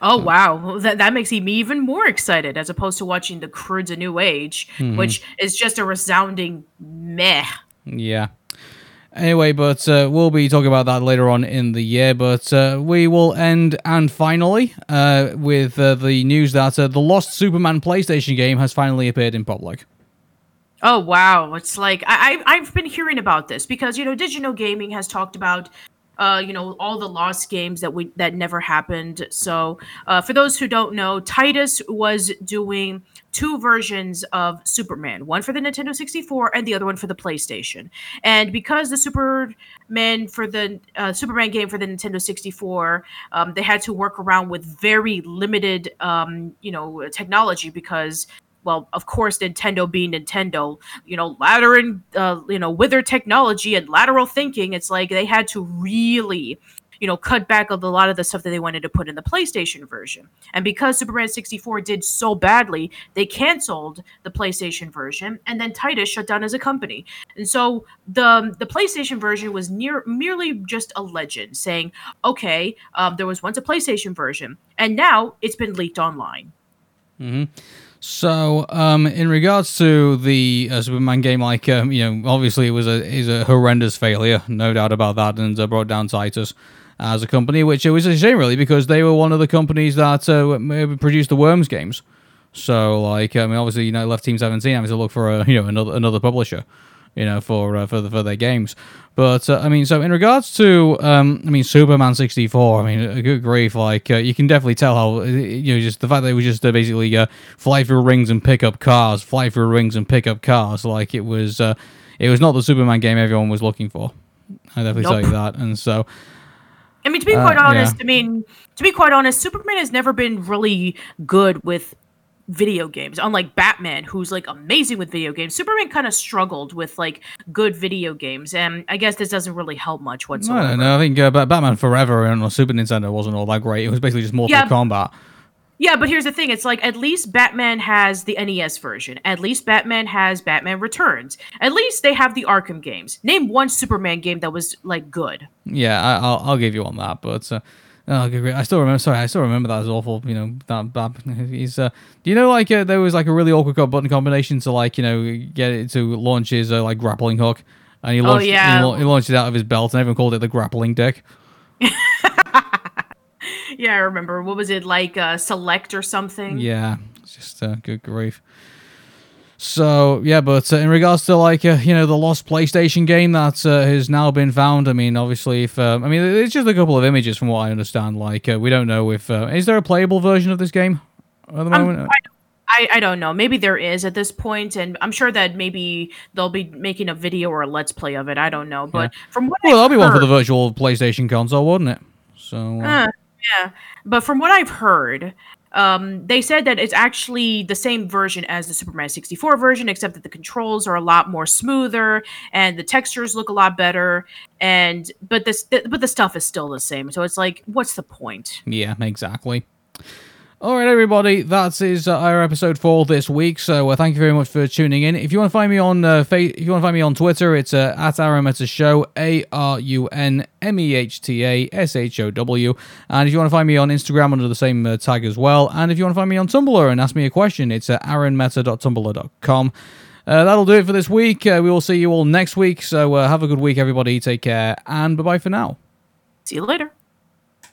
Oh wow, that that makes me even more excited as opposed to watching The Croods: A New Age, mm-hmm. which is just a resounding meh. Yeah. Anyway, but uh, we'll be talking about that later on in the year. But uh, we will end and finally uh, with uh, the news that uh, the Lost Superman PlayStation game has finally appeared in public. Oh wow! It's like I, I have been hearing about this because you know Digital Gaming has talked about uh, you know all the lost games that we that never happened. So uh, for those who don't know, Titus was doing two versions of Superman, one for the Nintendo 64 and the other one for the PlayStation. And because the Superman for the uh, Superman game for the Nintendo 64, um, they had to work around with very limited, um, you know, technology because well, of course, Nintendo being Nintendo, you know, lateral, uh, you know, with their technology and lateral thinking, it's like they had to really, you know, cut back on a lot of the stuff that they wanted to put in the PlayStation version. And because Superman 64 did so badly, they canceled the PlayStation version, and then Titus shut down as a company. And so the the PlayStation version was near merely just a legend, saying, okay, um, there was once a PlayStation version, and now it's been leaked online. Mm-hmm. So, um, in regards to the uh, Superman game, like um, you know, obviously it was a is a horrendous failure, no doubt about that, and uh, brought down Titus as a company, which it was a shame really because they were one of the companies that uh, produced the Worms games. So, like, I mean, obviously, you know, left Team Seventeen having to look for a you know another another publisher you know, for uh, for the, for their games. But uh, I mean, so in regards to, um, I mean, Superman sixty four. I mean, a good grief! Like uh, you can definitely tell how you know just the fact that it was just uh, basically uh, fly through rings and pick up cars, fly through rings and pick up cars. Like it was, uh, it was not the Superman game everyone was looking for. I definitely nope. tell you that. And so, I mean, to be quite honest, yeah. I mean, to be quite honest, Superman has never been really good with video games unlike batman who's like amazing with video games superman kind of struggled with like good video games and i guess this doesn't really help much whatsoever i don't know i think uh, batman forever on super nintendo wasn't all that great it was basically just mortal yeah. kombat yeah, but here's the thing. It's like at least Batman has the NES version. At least Batman has Batman Returns. At least they have the Arkham games. Name one Superman game that was like good. Yeah, I, will I'll give you on that. But uh, Oh, good, great. I still remember. Sorry, I still remember that was awful. You know that bad. He's. Uh, do you know like uh, there was like a really awkward button combination to like you know get it to launch his uh, like grappling hook, and he oh, launched. Oh, yeah. he, la- he launched it out of his belt, and everyone called it the grappling dick. yeah, I remember. What was it like? Uh, select or something? Yeah, it's just uh, good grief. So yeah, but uh, in regards to like uh, you know the lost PlayStation game that uh, has now been found, I mean, obviously, if um, I mean, it's just a couple of images from what I understand. Like uh, we don't know if uh, is there a playable version of this game at the moment. Um, I, I don't know. Maybe there is at this point, and I'm sure that maybe they'll be making a video or a let's play of it. I don't know, but yeah. from what well, I've that'll be one for the virtual PlayStation console, wouldn't it? So uh, yeah, but from what I've heard, um, they said that it's actually the same version as the Superman 64 version, except that the controls are a lot more smoother and the textures look a lot better. And but this but the stuff is still the same. So it's like, what's the point? Yeah, exactly. All right, everybody, that is uh, our episode for this week. So uh, thank you very much for tuning in. If you want to find me on uh, fa- if you want to find me on Twitter, it's uh, at Arunmehta Show, A R U N M E H T A S H O W. And if you want to find me on Instagram under the same uh, tag as well, and if you want to find me on Tumblr and ask me a question, it's at arunmehta.tumblr.com. Uh, that'll do it for this week. Uh, we will see you all next week. So uh, have a good week, everybody. Take care, and bye bye for now. See you later.